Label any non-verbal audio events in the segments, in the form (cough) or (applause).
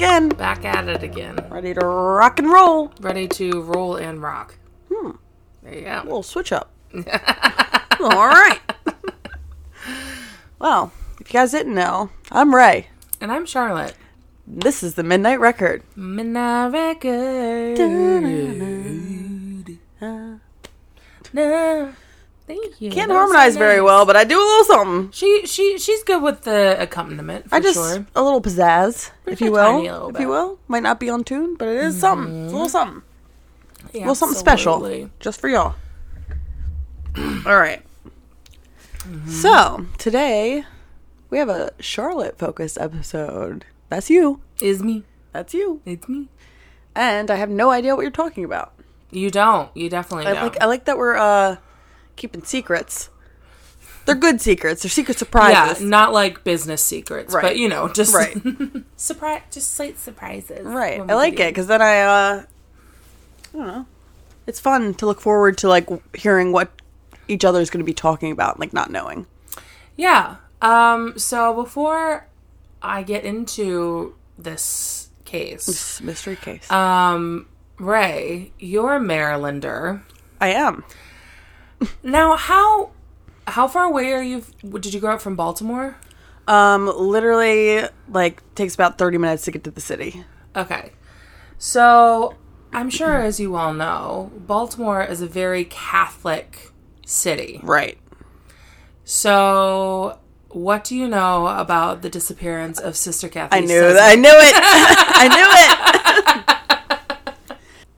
again, Back at it again. ready to rock and roll. Ready to roll and rock. Hmm. There you go. little switch up. (laughs) All right. well, if you guys didn't know, I'm Ray. And I'm Charlotte. This is the Midnight Record. Midnight Record. No. Thank you. Can't was so harmonize very well, but I do a little something. She she she's good with the accompaniment for I just sure. a little pizzazz, if you will, if bit. you will. Might not be on tune, but it is something. It's a little something. A little something Absolutely. special, just for y'all. (clears throat) All right. So today we have a Charlotte focused episode. That's you. Is me. That's you. It's me. And I have no idea what you're talking about. You don't. You definitely I don't. like I like that we're uh keeping secrets. They're good secrets. They're secret surprises. yeah, not like business secrets, Right. but you know, just Right. (laughs) surprise, just slight surprises. Right. I like do. it because then I, uh, I don't know. It's fun to look forward to like hearing what each other is going to be talking about, like not knowing. Yeah. Um. So before I get into this case, a mystery case. um, Ray, you're a Marylander. I am. Now, how how far away are you? Did you grow up from Baltimore? Um, literally, like takes about thirty minutes to get to the city. Okay. So, I'm sure, as you all know, Baltimore is a very Catholic city. Right. So, what do you know about the disappearance of Sister Kathy? I knew that. I knew it. (laughs) I knew it. (laughs)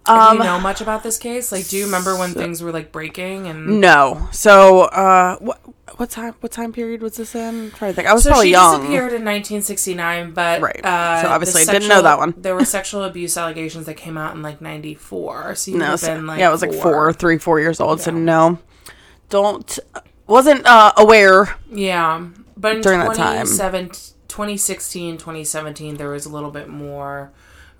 Do Um, you know much about this case? Like, do you remember when things were like breaking and? No. So, uh, what what time what time period was this in? I'm trying to think. I was So probably she young. disappeared in 1969, but Right. Uh, So obviously the I didn't know that one. There were sexual abuse allegations that came out in like 94. So you No, so- been like yeah, I was like four, three, four years old. So no, don't wasn't uh, aware. Yeah, but in During that time. 27 2016, 2017, there was a little bit more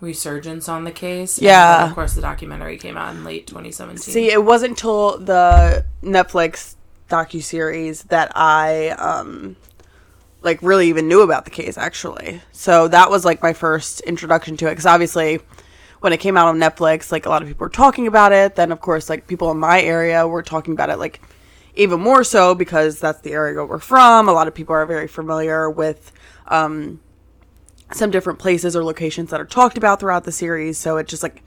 resurgence on the case. Yeah. of course, the documentary came out in late 2017. See, it wasn't until the Netflix docu series that I um like really even knew about the case actually. So that was like my first introduction to it because obviously when it came out on Netflix, like a lot of people were talking about it. Then of course like people in my area were talking about it like even more so because that's the area we're from. A lot of people are very familiar with um some different places or locations that are talked about throughout the series. So it just like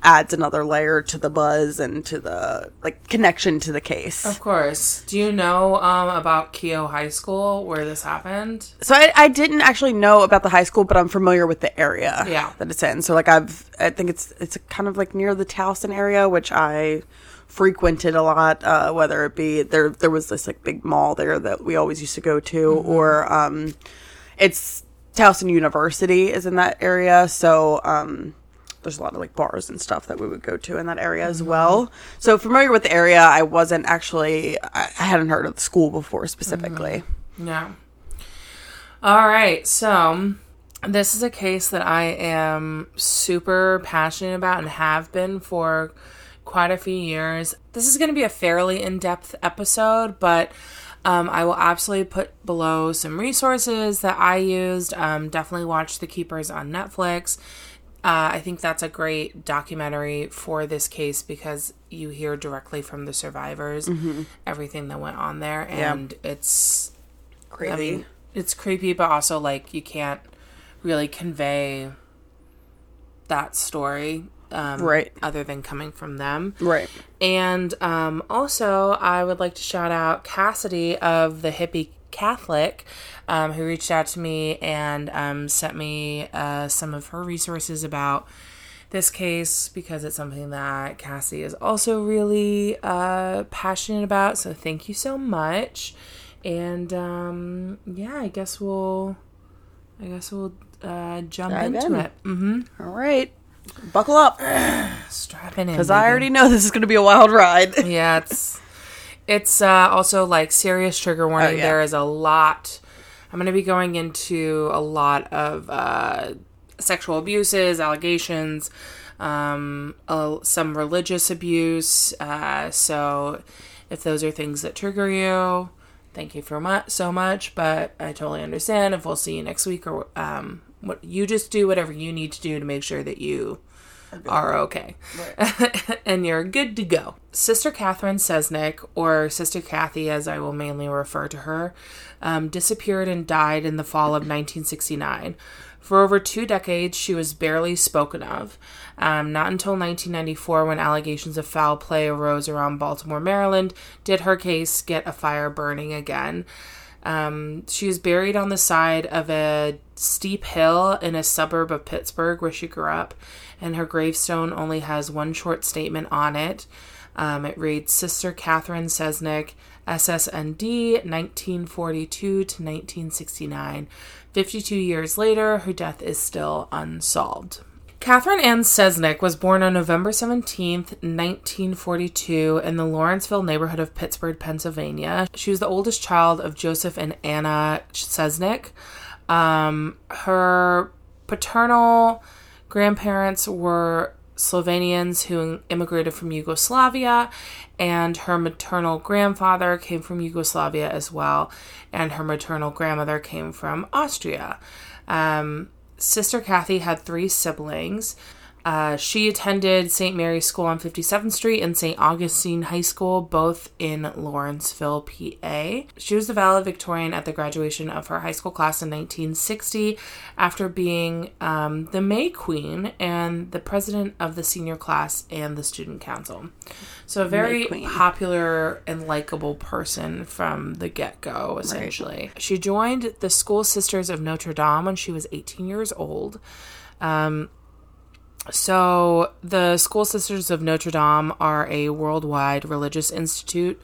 adds another layer to the buzz and to the like connection to the case. of course. Do you know um, about Keough High School where this happened? So I, I didn't actually know about the high school, but I'm familiar with the area Yeah. that it's in. So like I've I think it's it's kind of like near the Towson area, which I frequented a lot. Uh, whether it be there there was this like big mall there that we always used to go to, or um, it's Towson University is in that area. So um, there's a lot of like bars and stuff that we would go to in that area as well. So familiar with the area, I wasn't actually I, I hadn't heard of the school before specifically. Yeah. All right. So, this is a case that I am super passionate about and have been for quite a few years. This is going to be a fairly in depth episode, but um, I will absolutely put below some resources that I used. Um, definitely watch The Keepers on Netflix. Uh, I think that's a great documentary for this case because you hear directly from the survivors everything that went on there, and it's Crazy. I mean, it's creepy, but also like you can't really convey that story, um, Right. Other than coming from them, right. And um, also, I would like to shout out Cassidy of the Hippie Catholic, um, who reached out to me and um, sent me uh, some of her resources about this case because it's something that Cassie is also really uh, passionate about. So thank you so much. And um, yeah, I guess we'll, I guess we'll uh, jump Dive into in. it. Mm-hmm. All right. Buckle up. (sighs) Strapping in Because I already know this is going to be a wild ride. (laughs) yeah, it's it's uh, also like serious trigger warning. Oh, yeah. There is a lot. I'm going to be going into a lot of uh, sexual abuses, allegations, um, uh, some religious abuse. Uh, so if those are things that trigger you, thank you for mu- so much, but I totally understand if we'll see you next week or um, what you just do whatever you need to do to make sure that you are okay (laughs) and you're good to go. Sister Catherine Cesnik, or Sister Kathy as I will mainly refer to her, um, disappeared and died in the fall of 1969. For over two decades, she was barely spoken of. Um, not until 1994, when allegations of foul play arose around Baltimore, Maryland, did her case get a fire burning again. Um, she was buried on the side of a steep hill in a suburb of Pittsburgh where she grew up, and her gravestone only has one short statement on it. Um, it reads Sister Catherine Cesnik, SSND, 1942 to 1969. 52 years later, her death is still unsolved. Catherine Ann Cesnik was born on November 17th, 1942, in the Lawrenceville neighborhood of Pittsburgh, Pennsylvania. She was the oldest child of Joseph and Anna Cesnik. Um, her paternal grandparents were Slovenians who immigrated from Yugoslavia, and her maternal grandfather came from Yugoslavia as well, and her maternal grandmother came from Austria. Um, Sister Kathy had three siblings. Uh, she attended St. Mary's School on 57th Street and St. Augustine High School, both in Lawrenceville, PA. She was the valedictorian at the graduation of her high school class in 1960 after being um, the May Queen and the president of the senior class and the student council. So, a very popular and likable person from the get go, essentially. She joined the School Sisters of Notre Dame when she was 18 years old. Um, so, the School Sisters of Notre Dame are a worldwide religious institute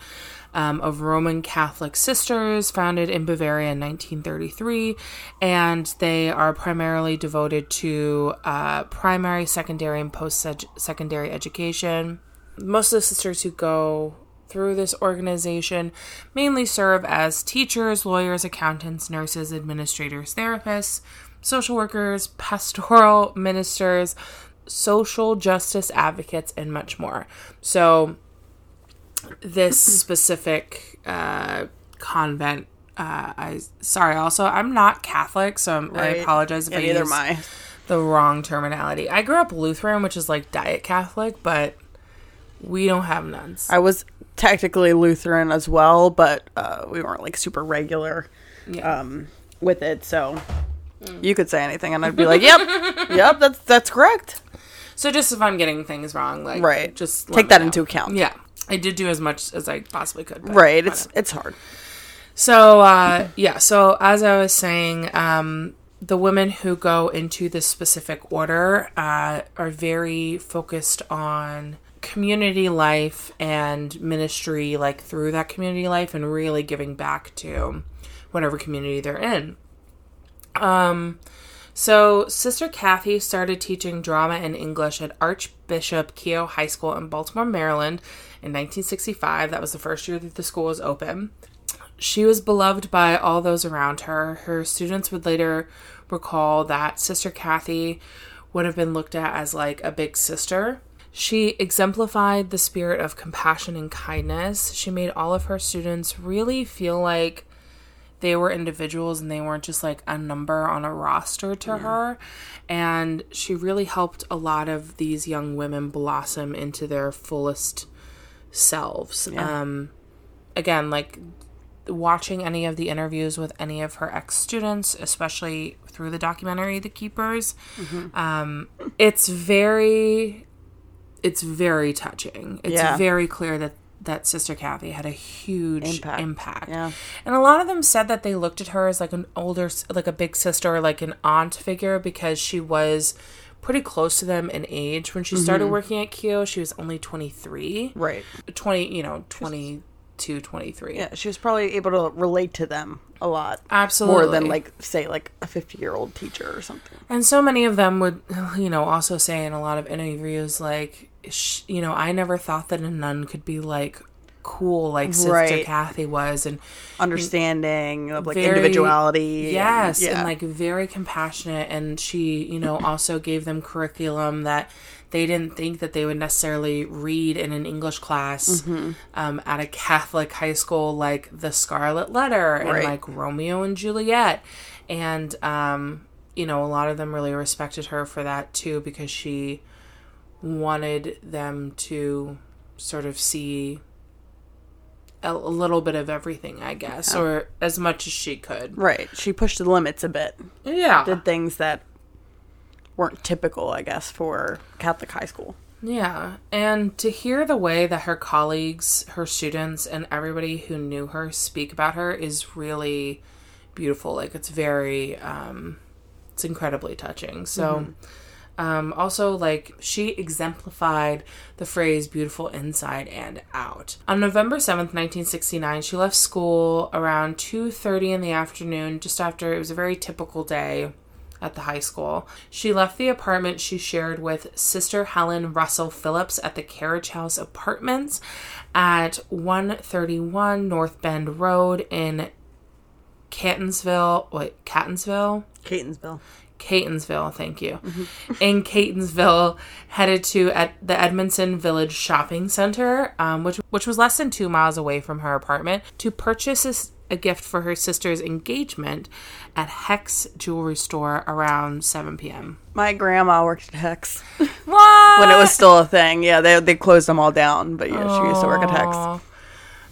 um, of Roman Catholic sisters founded in Bavaria in 1933, and they are primarily devoted to uh, primary, secondary, and post secondary education. Most of the sisters who go through this organization mainly serve as teachers, lawyers, accountants, nurses, administrators, therapists, social workers, (laughs) pastoral ministers, social justice advocates, and much more. So, this specific uh, convent. Uh, I sorry. Also, I'm not Catholic, so I'm, I apologize if Yeah, I use I. the wrong terminology. I grew up Lutheran, which is like diet Catholic, but we don't have nuns. I was technically Lutheran as well, but uh, we weren't like super regular Yeah. um, with it. So you could say anything, and I'd be like, "Yep, yep, that's that's correct." So just if I'm getting things wrong, like Right. just Take that know. into account. Yeah, I did do as much as I possibly could. but Right? It's it's hard. So uh, yeah, so as I was saying, um, the women who go into this specific order uh, are very focused on community life and ministry, like through that community life, and really giving back to whatever community they're in. Um, so Sister Kathy started teaching drama and English at Archbishop Keough High School in Baltimore, Maryland in 1965. That was the first year that the school was open. She was beloved by all those around her. Her students would later recall that Sister Kathy would have been looked at as like a big sister. She exemplified the spirit of compassion and kindness. She made all of her students really feel like they were individuals and they weren't just like a number on a roster to her. And she really helped a lot of these young women blossom into their fullest selves. Um, again, like watching any of the interviews with any of her ex students, especially through the documentary The Keepers, um, it's very, it's very touching. It's Yeah. very clear that that Sister Kathy had a huge Impact. impact. Yeah. And a lot of them said that they looked at her as like an older, like a big sister or like an aunt figure because she was pretty close to them in age. When she started mm-hmm. working at Keough, she was only 23. Right. 20, you know, 22, 23. Yeah, she was probably able to relate to them a lot Absolutely. more than like say like a fifty-year-old teacher or something. And so many of them would, (laughs) you know, also say in a lot of interviews, like, sh- you know, I never thought that a nun could be like cool like Sister Right. Kathy was, and Understanding of like very- individuality. and- Yes, yeah. and like very compassionate. And she, you know, also gave them curriculum that they didn't think that they would necessarily read in an English class Mm-hmm. um, at a Catholic high school, like The Scarlet Letter and like Romeo and Juliet. And, um, you know, a lot of them really respected her for that too because she wanted them to sort of see a, a little bit of everything, I guess, or as much as she could. right. She pushed the limits a bit. Yeah. Did things that weren't typical, I guess, for Catholic high school. Yeah. And to hear the way that her colleagues, her students, and everybody who knew her speak about her is really beautiful. Like, it's very, um, it's incredibly touching. So, um, also, like, she exemplified the phrase beautiful inside and out. On November 7th, 1969, she left school around 2.30 in the afternoon, just after, it was a very typical day at the high school. She left the apartment she shared with Sister Helen Russell Phillips at the Carriage House Apartments at 131 North Bend Road in Catonsville. Wait, Catonsville? Catonsville. Catonsville, thank you. In Catonsville, headed to at the Edmondson Village Shopping Center, um, which which was less than two miles away from her apartment, to purchase a gift for her sister's engagement at Hex Jewelry Store around 7 p.m. My grandma worked at Hex (laughs) What? when it was still a thing. Yeah, they they closed them all down, but yeah, she used to work at Hex.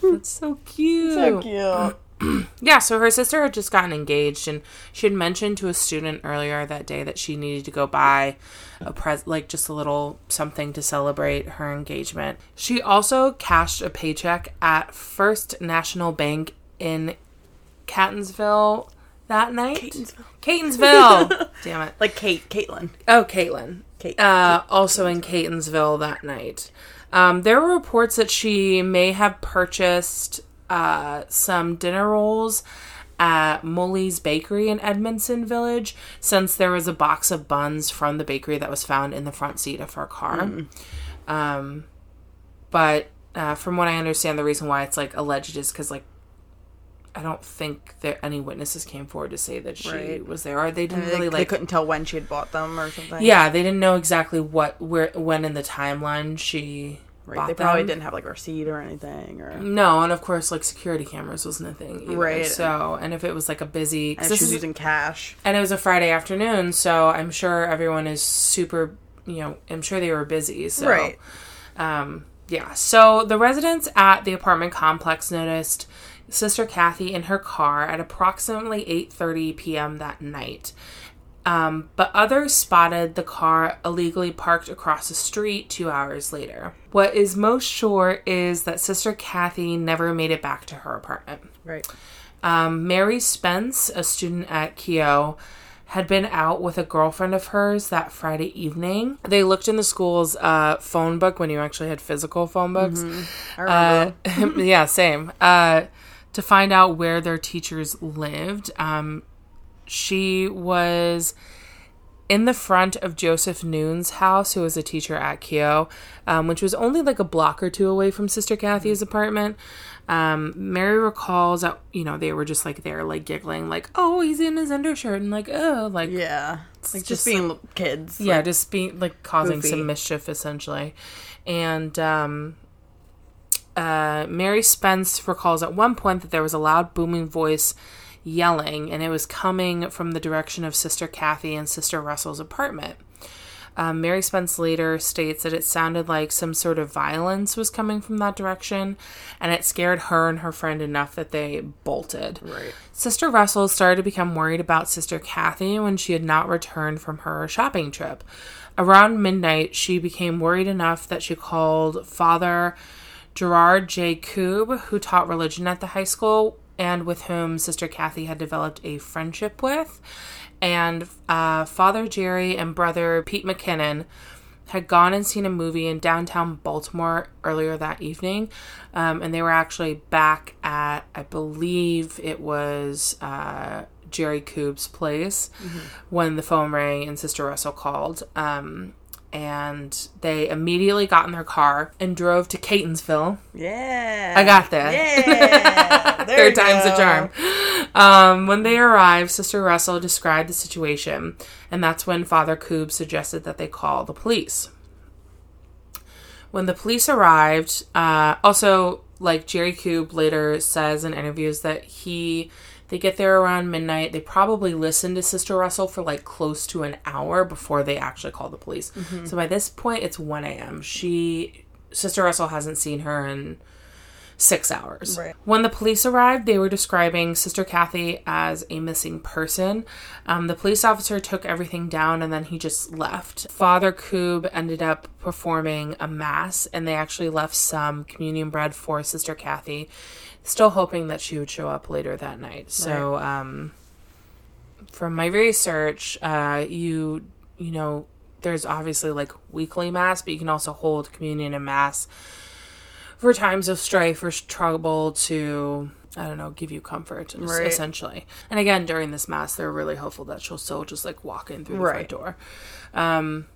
That's so cute. (laughs) So cute. (clears throat) Yeah, so her sister had just gotten engaged, and she had mentioned to a student earlier that day that she needed to go buy a pres like just a little something to celebrate her engagement. She also cashed a paycheck at First National Bank in Catonsville that night. Catonsville. Catonsville. (laughs) Damn it. Like Kate, Caitlin. Oh, Caitlin. Kate. Uh, also in Catonsville that night. Um, there were reports that she may have purchased uh, some dinner rolls at Muhly's Bakery in Edmondson Village, since there was a box of buns from the bakery that was found in the front seat of her car. Um, but uh, from what I understand, the reason why it's like alleged is because like I don't think that any witnesses came forward to say that she Right. was there, or they didn't They, really like. they couldn't tell when she had bought them or something. yeah, they didn't know exactly what where when in the timeline she right. bought They probably them. didn't have like a receipt or anything, or No, and of course, like security cameras wasn't a thing, either. Right. So, and if it was like a busy and she was using cash. and it was a Friday afternoon, so I'm sure everyone is super. You know, I'm sure they were busy. So, Right. um, yeah. So the residents at the apartment complex noticed Sister Kathy in her car at approximately 8:30 p.m. that night. Um, but others spotted the car illegally parked across the street two hours later. What is most sure is that Sister Kathy never made it back to her apartment. Right. Um, Mary Spence, a student at Keough, had been out with a girlfriend of hers that Friday evening. They looked in the school's uh, phone book when you actually had physical phone books. Remember. Uh, (laughs) yeah, same. Uh, to find out where their teachers lived. Um, she was in the front of Joseph Noon's house, who was a teacher at Keough, um, which was only like a block or two away from Sister Kathy's apartment. Um, Mary recalls that, you know, they were just like there, like giggling, like, oh, he's in his undershirt, and like, oh, like, yeah. Like just just being kids. yeah, just being like causing Goofy. some mischief essentially. And um uh Mary Spence recalls at one point that there was a loud booming voice yelling and it was coming from the direction of Sister Kathy and Sister Russell's apartment. Um, Mary Spence later states that it sounded like some sort of violence was coming from that direction, and it scared her and her friend enough that they bolted. Right. Sister Russell started to become worried about Sister Kathy when she had not returned from her shopping trip. Around midnight, she became worried enough that she called Father Gerard J. Koob, who taught religion at the high school and with whom Sister Kathy had developed a friendship with. And uh, Father Jerry and brother Pete McKinnon had gone and seen a movie in downtown Baltimore earlier that evening. Um, and they were actually back at, I believe it was uh, Jerry Koob's place when the phone rang and Sister Russell called. Um, and they immediately got in their car and drove to Catonsville. Yeah. I got that. Yeah. (laughs) Third time's a charm. Um, when they arrived, Sister Russell described the situation, and that's when Father Koob suggested that they call the police. When the police arrived, uh, also, like Jerry Koob later says in interviews that he they get there around midnight. They probably listened to Sister Russell for like close to an hour before they actually called the police. So by this point, it's one a.m. She Sister Russell hasn't seen her in six hours. Right. When the police arrived, they were describing Sister Kathy as a missing person. Um, the police officer took everything down and then he just left. Father Koob ended up performing a mass and they actually left some communion bread for Sister Kathy, still hoping that she would show up later that night. So, um, from my research, uh, you you know, there's obviously like weekly mass, but you can also hold communion and mass for times of strife or trouble to I don't know, give you comfort, Right. essentially. And again, during this mass, they're really hopeful that she'll still just like walk in through the Right. front door. Um,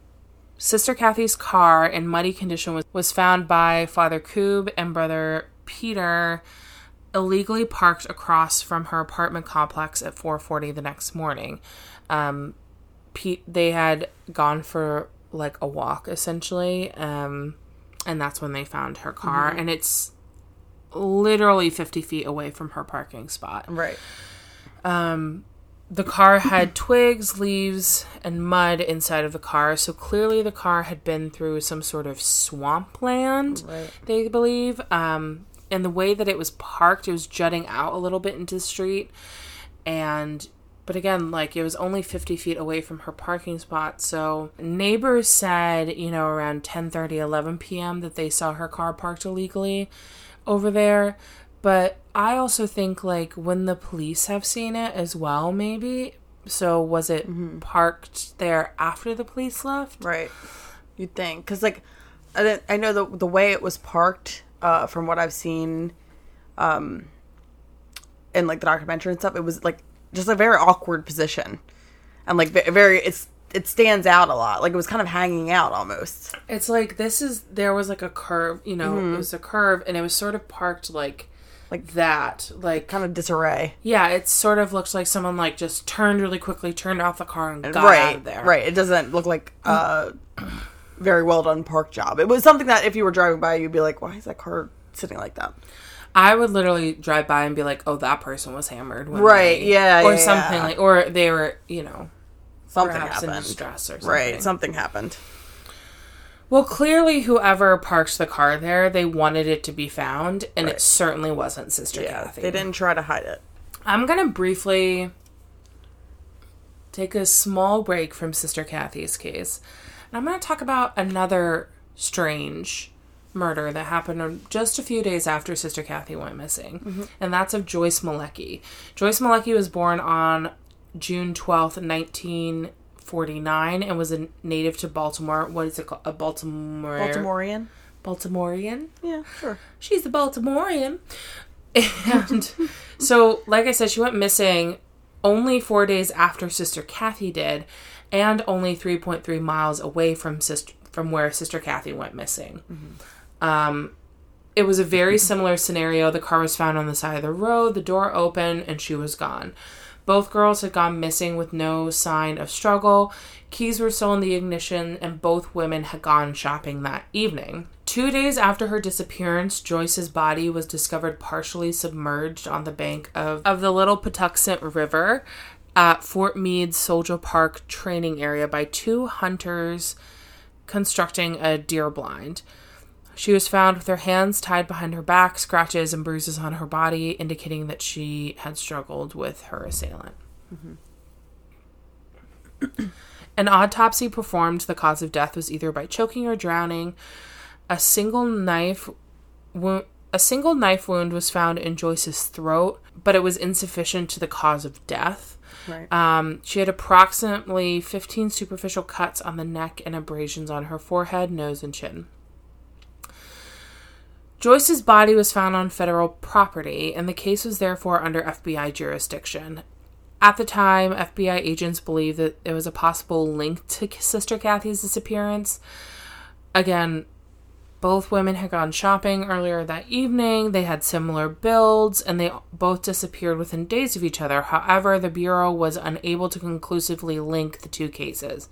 Sister Kathy's car in muddy condition was, was found by Father Koob and Brother Peter illegally parked across from her apartment complex at 4:40 the next morning. Um, Pete, they had gone for like a walk essentially, um, and that's when they found her car, and it's literally 50 feet away from her parking spot. Right. Um, The car had (clears throat) twigs, leaves, and mud inside of the car, so clearly the car had been through some sort of swampland, Right. they believe. Um, and the way that it was parked, it was jutting out a little bit into the street. And, but again, like it was only 50 feet away from her parking spot. So neighbors said, you know, around 10 30, 11 p.m., that they saw her car parked illegally over there. But I also think like when the police have seen it as well, maybe. So was it mm-hmm. parked there after the police left? Right. You'd think because like I, I know the the way it was parked uh, from what I've seen, um, in like the documentary and stuff, it was like just a very awkward position, and like very it's it stands out a lot. Like it was kind of hanging out almost. It's like this is there was like a curve, you know, it was a curve and it was sort of parked like like that. Like Kind of disarray. yeah, it sort of looks like someone like just turned really quickly, turned off the car and got right. out of there. Right. It doesn't look like a (clears throat) very well done park job. It was something that if you were driving by, you'd be like, why is that car sitting like that? I would literally drive by and be like, "Oh, that person was hammered." When Right, they-" yeah, Or yeah, something yeah. like, or they were, you know, Something perhaps in happened. distress or something. Right. Something happened. Well, clearly, whoever parked the car there, they wanted it to be found, and it certainly wasn't Sister Yeah. Kathy. They didn't try to hide it. I'm gonna briefly take a small break from Sister Kathy's case, and I'm gonna talk about another strange murder that happened just a few days after Sister Kathy went missing, mm-hmm. and that's of Joyce Malecki. Joyce Malecki was born on June 12th, 1949, and was a native to Baltimore. What is it called? A Baltimore Baltimorean. Baltimorean. Yeah, sure. She's a Baltimorean. (laughs) And so, like I said, she went missing only four days after Sister Kathy did, and only 3.3 miles away from sister from where Sister Kathy went missing. Um, it was a very (laughs) similar scenario. The car was found on the side of the road, the door open, and she was gone. Both girls had gone missing with no sign of struggle. Keys were still in the ignition, and both women had gone shopping that evening. Two days after her disappearance, Joyce's body was discovered partially submerged on the bank of, of the Little Patuxent River at Fort Meade Soldier Park training area by two hunters constructing a deer blind. She was found with her hands tied behind her back, scratches and bruises on her body, indicating that she had struggled with her assailant. Mm-hmm. An autopsy performed. The cause of death was either by choking or drowning. A single knife wound. A single knife wound was found in Joyce's throat, but it was insufficient to the cause of death. Right. Um, she had approximately 15 superficial cuts on the neck and abrasions on her forehead, nose, and chin. Joyce's body was found on federal property, and the case was therefore under FBI jurisdiction. At the time, FBI agents believed that there was a possible link to Sister Kathy's disappearance. Again, both women had gone shopping earlier that evening. They had similar builds and they both disappeared within days of each other. However, the Bureau was unable to conclusively link the two cases.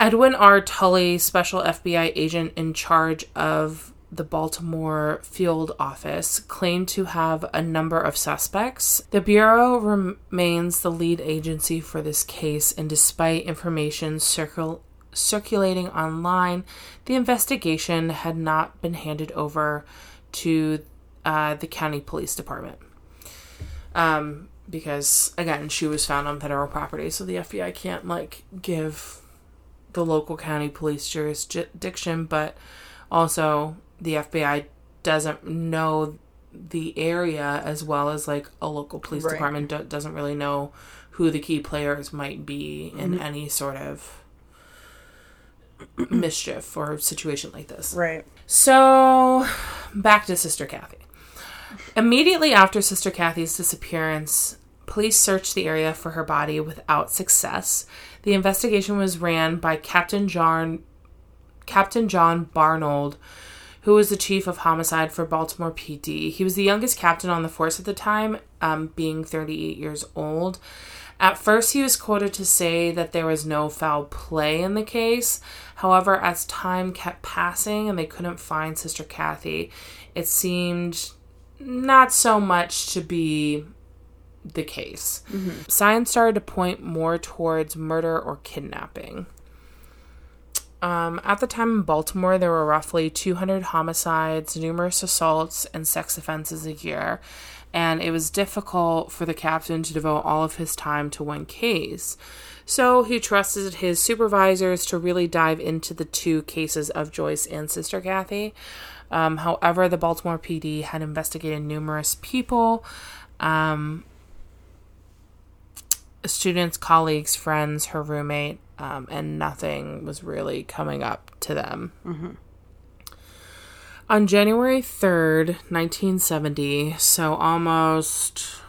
Edwin R. Tully, special FBI agent in charge of the Baltimore field office, claimed to have a number of suspects. The Bureau remains the lead agency for this case, and despite information circul- circulating online, the investigation had not been handed over to uh, the county police department. Um, because, again, she was found on federal property, so the FBI can't, like, give the local county police jurisdiction, but also the FBI doesn't know the area as well as like a local police right. department do- doesn't really know who the key players might be in mm-hmm. any sort of mischief or situation like this. Right. So, back to Sister Kathy. Immediately after Sister Kathy's disappearance, police searched the area for her body without success. The investigation was ran by Captain John Captain John Barnold, who was the chief of homicide for Baltimore PD. He was the youngest captain on the force at the time, um, being 38 years old. At first, he was quoted to say that there was no foul play in the case. However, as time kept passing and they couldn't find Sister Kathy, it seemed not so much to be the case. Mm-hmm. Signs started to point more towards murder or kidnapping. Um, at the time in Baltimore, there were roughly 200 homicides, numerous assaults, and sex offenses a year and it was difficult for the captain to devote all of his time to one case. So he trusted his supervisors to really dive into the two cases of Joyce and Sister Kathy. Um, however, the Baltimore PD had investigated numerous people, um, students, colleagues, friends, her roommate, um, and nothing was really coming up to them. Mm-hmm. On January 3rd, 1970, so almost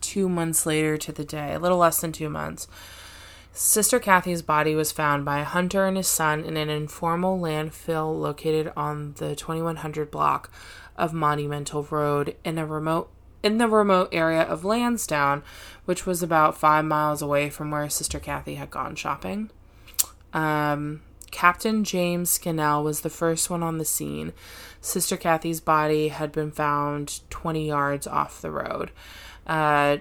two months later to the day, a little less than two months, Sister Kathy's body was found by a hunter and his son in an informal landfill located on the 2100 block of Monumental Road in a remote in the remote area of Lansdowne, which was about five miles away from where Sister Kathy had gone shopping. Um, Captain James Scannell was the first one on the scene. Sister Kathy's body had been found 20 yards off the road. Uh,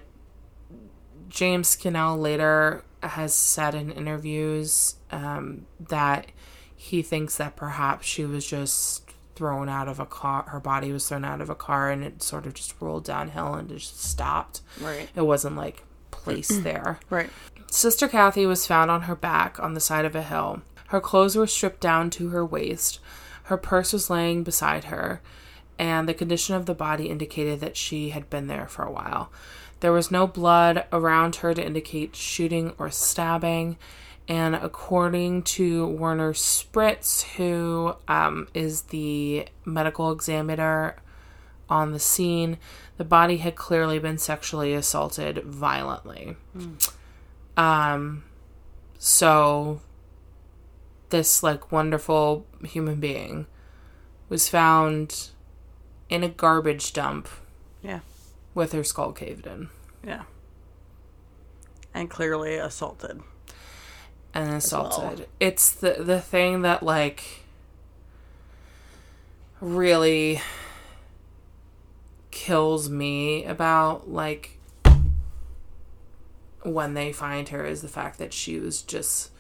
James Scannell later has said in interviews um, that he thinks that perhaps she was just thrown out of a car. Her body was thrown out of a car and it sort of just rolled downhill and just stopped. Right. It wasn't like placed there. Right. Sister Kathy was found on her back on the side of a hill. Her clothes were stripped down to her waist. Her purse was laying beside her, and the condition of the body indicated that she had been there for a while. There was no blood around her to indicate shooting or stabbing. And according to Werner Spitz, who um, is the medical examiner on the scene, the body had clearly been sexually assaulted violently. Mm. Um, so this like wonderful human being was found in a garbage dump. Yeah. With her skull caved in. Yeah. And clearly assaulted. And assaulted. Well. It's the the thing that like really kills me about like when they find her is the fact that she was just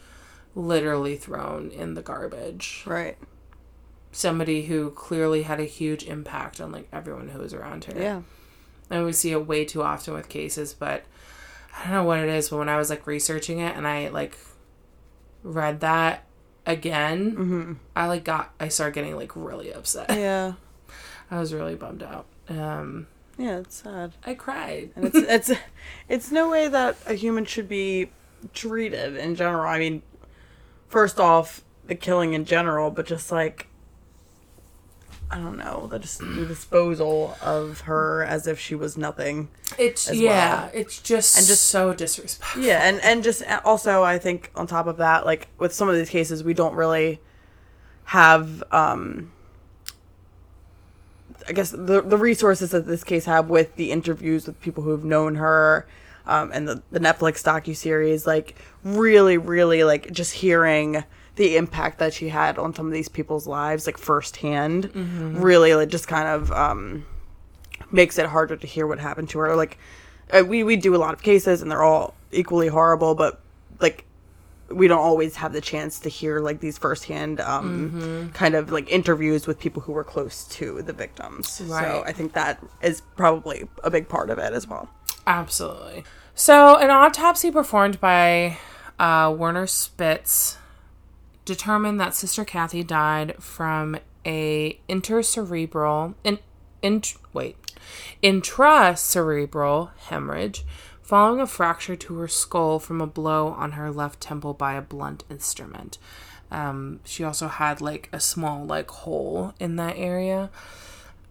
literally thrown in the garbage. Right. Somebody who clearly had a huge impact on like everyone who was around her. Yeah. And we see it way too often with cases, but I don't know what it is, but when I was like researching it and I like read that again, mm-hmm. I like got I started getting like really upset. (laughs) Yeah. I was really bummed out. Um yeah, it's sad. I cried. And it's it's it's no way that a human should be treated in general. I mean, first off, the killing in general, but just like I don't know the, dis- the disposal of her as if she was nothing. It's yeah, well. it's just And just- so disrespectful. Yeah, and and just also I think on top of that, like with some of these cases, we don't really have um I guess the the resources that this case have with the interviews with people who have known her um and the the Netflix docu series like really really like just hearing the impact that she had on some of these people's lives like firsthand really like just kind of um makes it harder to hear what happened to her. Like, uh, we we do a lot of cases, and they're all equally horrible, but like, we don't always have the chance to hear like these firsthand um, kind of like interviews with people who were close to the victims. So I think that is probably a big part of it as well. Absolutely. So, an autopsy performed by uh, Werner Spitz determined that Sister Kathy died from a intercerebral in, in wait intracerebral hemorrhage following a fracture to her skull from a blow on her left temple by a blunt instrument. Um, she also had like a small like hole in that area.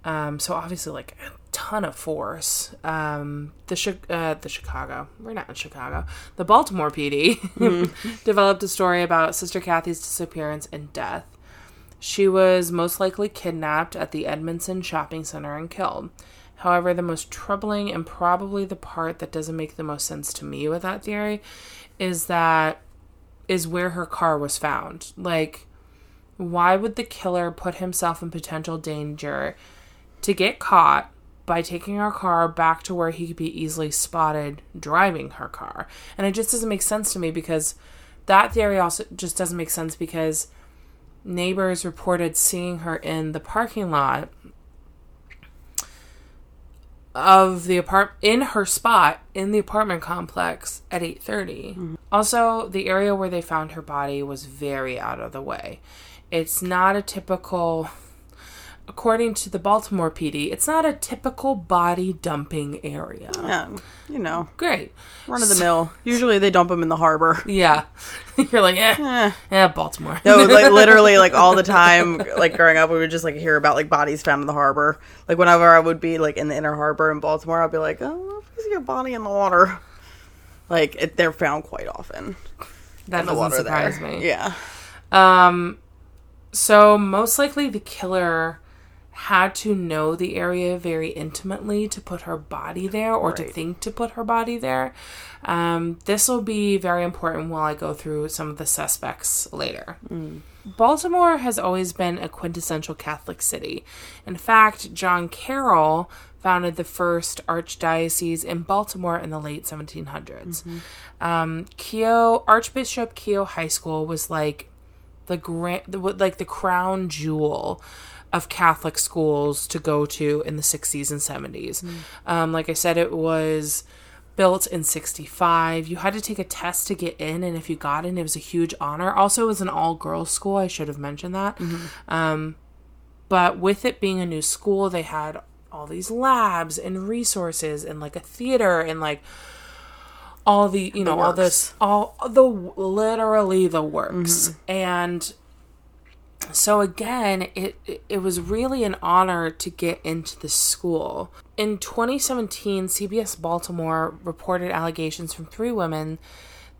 Um, so obviously, like ton of force. Um, the uh, the Chicago, we're not in Chicago. The Baltimore PD (laughs) developed a story about Sister Kathy's disappearance and death. She was most likely kidnapped at the Edmondson Shopping Center and killed. However, the most troubling and probably the part that doesn't make the most sense to me with that theory is that is where her car was found. Like, why would the killer put himself in potential danger to get caught by taking her car back to where he could be easily spotted driving her car? And it just doesn't make sense to me because that theory also just doesn't make sense because neighbors reported seeing her in the parking lot of the apart in her spot in the apartment complex at 8:30. Mm-hmm. Also, the area where they found her body was very out of the way. It's not a typical according to the Baltimore PD, it's not a typical body dumping area. Yeah, you know, Great. run of the mill. Usually they dump them in the harbor. Yeah. (laughs) You're like, eh, Eh. yeah, Baltimore. No, like (laughs) literally, like all the time, like growing up, we would just like hear about like bodies found in the harbor. Like whenever I would be like in the inner harbor in Baltimore, I'd be like, oh, you see a body in the water, like it, they're found quite often. that doesn't surprise there. me. Yeah, Um, so most likely the killer had to know the area very intimately to put her body there or to think to put her body there. Um, this will be very important while I go through some of the suspects later. Baltimore has always been a quintessential Catholic city. In fact, John Carroll founded the first archdiocese in Baltimore in the late 1700s. Um, Keough Archbishop Keough High School was like the grand, the, like the crown jewel of Catholic schools to go to in the 60s and 70s. Um, like I said, it was built in 65. You had to take a test to get in, and if you got in, it was a huge honor. Also, it was an all girls school. I should have mentioned that. Um, but with it being a new school, they had all these labs and resources and like a theater and like all the you know all this all the literally the works and so again it it was really an honor to get into the school. In 2017 cbs baltimore reported allegations from three women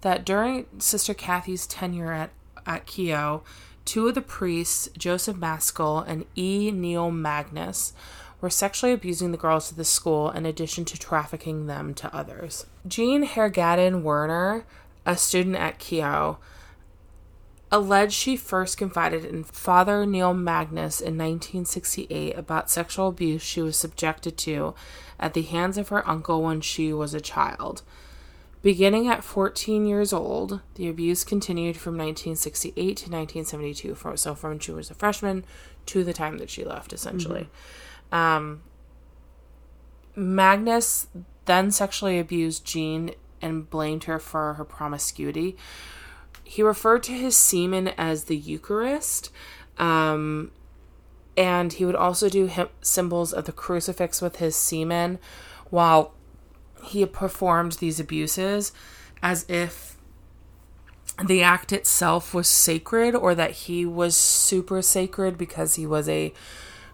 that during sister kathy's tenure at at keough two of the priests joseph maskell and e. Neil magnus were sexually abusing the girls at the school in addition to trafficking them to others. Jean hargadon wehner a student at keough alleged she first confided in Father Neil Magnus in 1968 about sexual abuse she was subjected to at the hands of her uncle when she was a child. Beginning at 14 years old, the abuse continued from 1968 to 1972, from, so from when she was a freshman to the time that she left, essentially. Um, Magnus then sexually abused Jean and blamed her for her promiscuity he referred to his semen as the Eucharist. Um, and he would also do symbols of the crucifix with his semen while he performed these abuses as if the act itself was sacred or that he was super sacred because he was a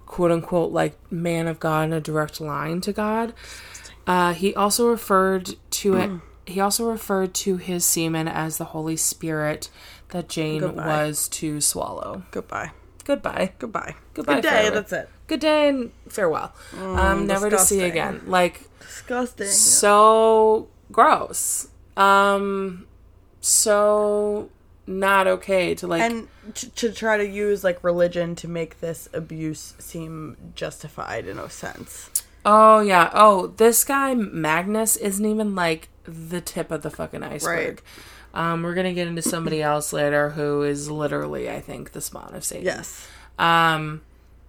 quote unquote like man of God in a direct line to God. Uh, he also referred to it. He also referred to his semen as the Holy Spirit that Jane Goodbye. was to swallow. Goodbye. Goodbye. Goodbye. Goodbye, Good day. farewell. That's it. Good day and farewell. um, never to see disgusting. again. Like Disgusting. so gross. Um, so not okay to like. and t- to try to use like religion to make this abuse seem justified in a sense. oh yeah. Oh, this guy Magnus isn't even like the tip of the fucking iceberg. Um, we're gonna get into somebody (clears throat) else later who is literally, I think, the spawn of Satan. Yes. Um,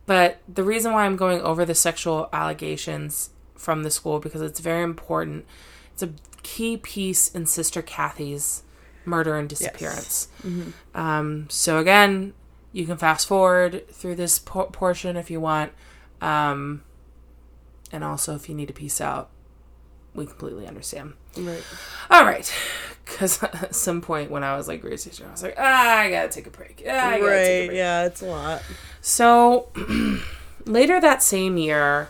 but the reason why I'm going over the sexual allegations from the school because it's very important. It's a key piece in Sister Cathy's murder and disappearance. Um, so again, you can fast forward through this por- portion if you want, um, and also if you need to peace out, we completely understand. Right. All right. Because (laughs) at some point when I was like researching, I was like, ah, I gotta take a break. Ah, I gotta take a Right. break. Yeah, it's a lot. So (clears throat) later that same year,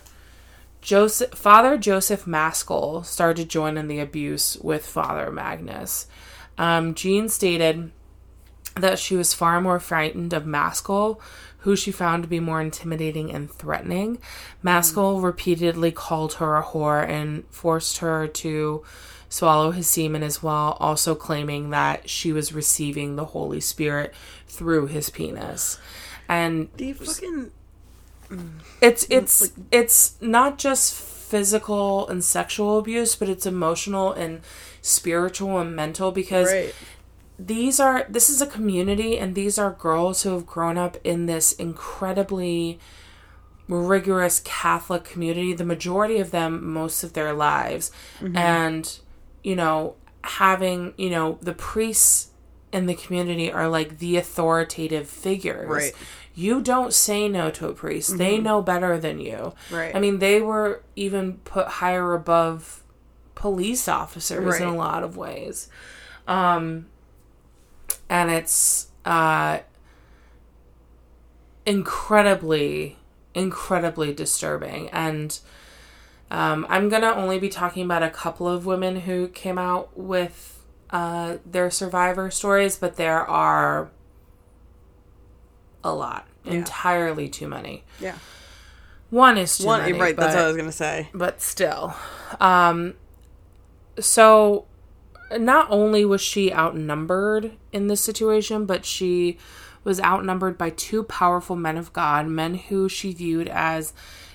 Joseph, Father Joseph Maskell started joining the abuse with Father Magnus. Um, Jean stated that she was far more frightened of Maskell, who she found to be more intimidating and threatening. Maskell mm. repeatedly called her a whore and forced her to swallow his semen as well, also claiming that she was receiving the Holy Spirit through his penis. And The fucking mm. it's mm, it's it's not just physical and sexual abuse, but it's emotional and spiritual and mental because right. These are this is a community and these are girls who have grown up in this incredibly rigorous Catholic community, the majority of them most of their lives. And, you know, having, you know, the priests in the community are like the authoritative figures. Right. You don't say no to a priest. They know better than you. Right. I mean, they were even put higher above police officers in a lot of ways. Um and it's uh incredibly incredibly disturbing and um, i'm gonna only be talking about a couple of women who came out with uh, their survivor stories but there are a lot entirely too many Yeah. one is too One, many right. That's what I was gonna say. but still. Um, so not only was she outnumbered in this situation, but she was outnumbered by two powerful men of God, men who she viewed as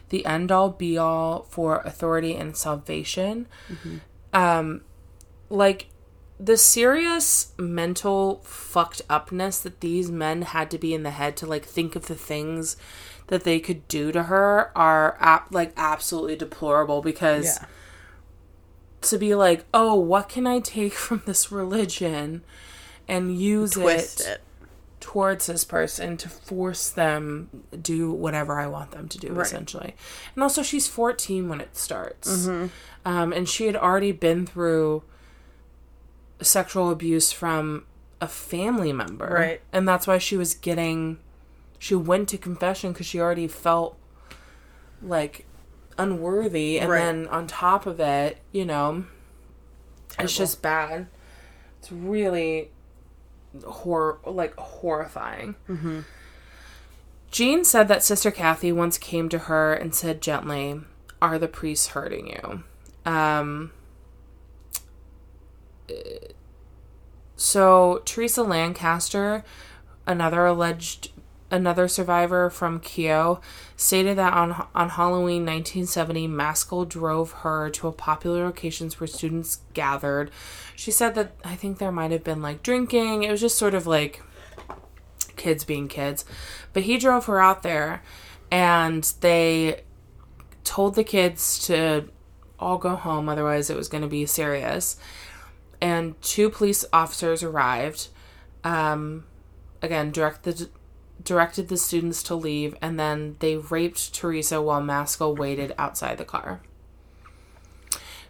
the end all be all for authority and salvation. Um, like the serious mental fucked upness that these men had to be in the head to like think of the things that they could do to her are ap- like absolutely deplorable because Yeah. To be like, oh, what can I take (laughs) from this religion and use it, it. towards this person to force them do whatever I want them to do, essentially. And also, she's 14 when it starts. Um, and she had already been through sexual abuse from a family member. Right. And that's why she was getting, she went to confession because she already felt like unworthy. And Right. then on top of it, you know, it's just bad. It's really hor like horrifying. Jean said that Sister Cathy once came to her and said gently, "Are the priests hurting you?" Um. So Teresa Lancaster, another alleged another survivor from Keough, stated that on on Halloween 1970, Maskell drove her to a popular locations where students gathered. She said that I think there might have been like drinking. It was just sort of like kids being kids. But he drove her out there and they told the kids to all go home otherwise it was going to be serious. And two police officers arrived. Um again, directed directed the students to leave and then they raped Teresa while Maskell waited outside the car.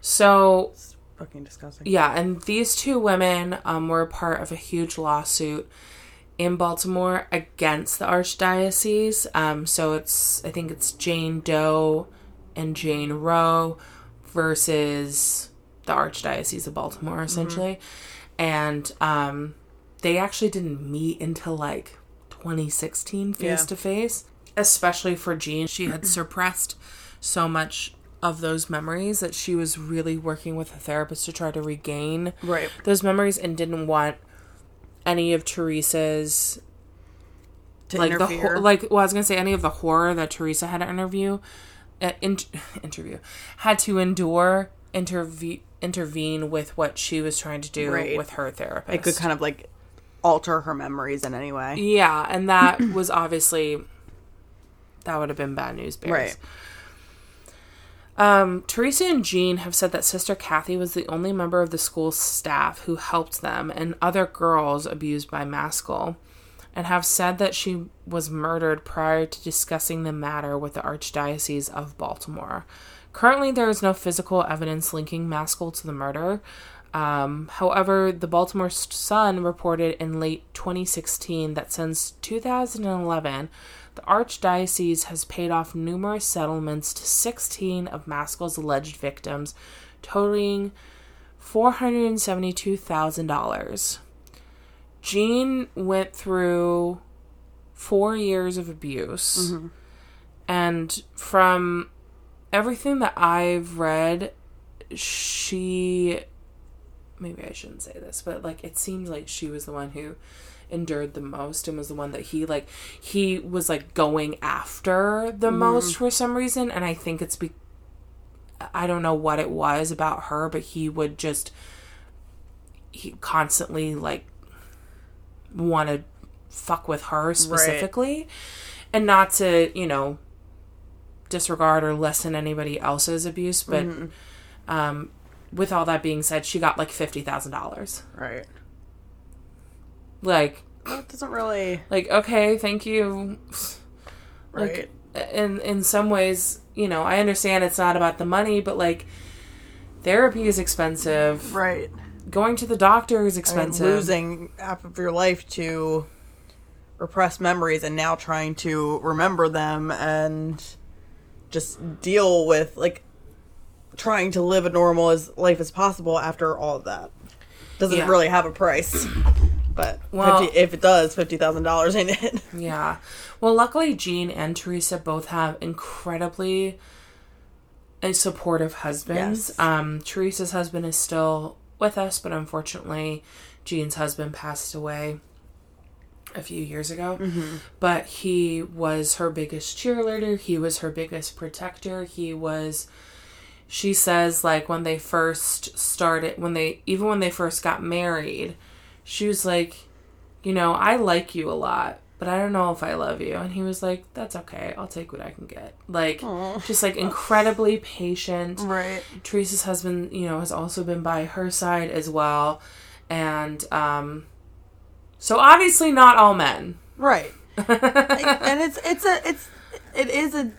So Fucking disgusting. yeah, and these two women um, were part of a huge lawsuit in Baltimore against the archdiocese. Um, so it's I think it's Jane Doe and Jane Roe versus the archdiocese of Baltimore, essentially, and um, they actually didn't meet until like 2016 face to face. Especially for Jean, she had (clears throat) suppressed so much of those memories that she was really working with a therapist to try to regain Right. those memories and didn't want any of Teresa's To like the interfere. ho- like well I was gonna say any of the horror that Teresa had to interview uh, in- (laughs) interview had to endure interve- intervene with what she was trying to do Right. with her therapist. it could kind of like alter her memories in any way. yeah, and that (clears throat) was obviously that would have been bad news bears. Right. Um, Teresa and Jean have said that Sister Cathy was the only member of the school staff who helped them and other girls abused by Maskell, and have said that she was murdered prior to discussing the matter with the Archdiocese of Baltimore. Currently, there is no physical evidence linking Maskell to the murder. Um, however, the Baltimore Sun reported in late 2016 that since 2011, the Archdiocese has paid off numerous settlements to 16 of Maskell's alleged victims, totaling $472,000. Jean went through four years of abuse, and from everything that I've read, she maybe I shouldn't say this, but like it seems like she was the one who endured the most and was the one that he like he was like going after the most for some reason and I think it's be I don't know what it was about her but he would just he constantly like want to fuck with her specifically and not to you know disregard or lessen anybody else's abuse but um with all that being said she got like $50,000 Right. like That doesn't really. like okay thank you Right. like in in some ways you know i understand it's not about the money but like therapy is expensive right. going to the doctor is I mean, expensive losing half of your life to repressed memories and now trying to remember them and just deal with like trying to live a normal as life as possible after all of that. Doesn't Yeah. really have a price but Well- 50, if it does $50000 in it. (laughs) Yeah. Well luckily jean and teresa both have incredibly supportive husbands. Yes. um teresa's husband is still with us but unfortunately jean's husband passed away a few years ago. But he was her biggest cheerleader. He was her biggest protector. He was she says like when they first started when they even when they first got married she was like you know i like you a lot but i don't know if i love you. And he was like that's okay. I'll take what i can get. Like just like incredibly patient. Right. Teresa's husband, you know, has also been by her side as well. And um so obviously not all men. right. (laughs) And it's it's a it's it is a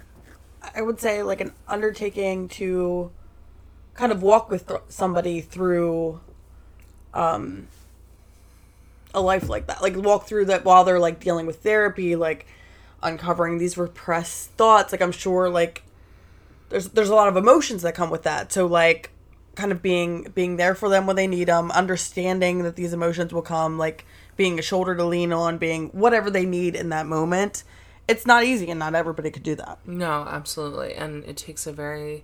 i would say like an undertaking to kind of walk with th- somebody through um a life like that. Like walk through that while they're like dealing with therapy like uncovering these repressed thoughts. Like i'm sure like there's there's a lot of emotions that come with that. So like kind of being being there for them when they need them understanding that these emotions will come like being a shoulder to lean on being whatever they need in that moment it's not easy and not everybody could do that No, absolutely. And it takes a very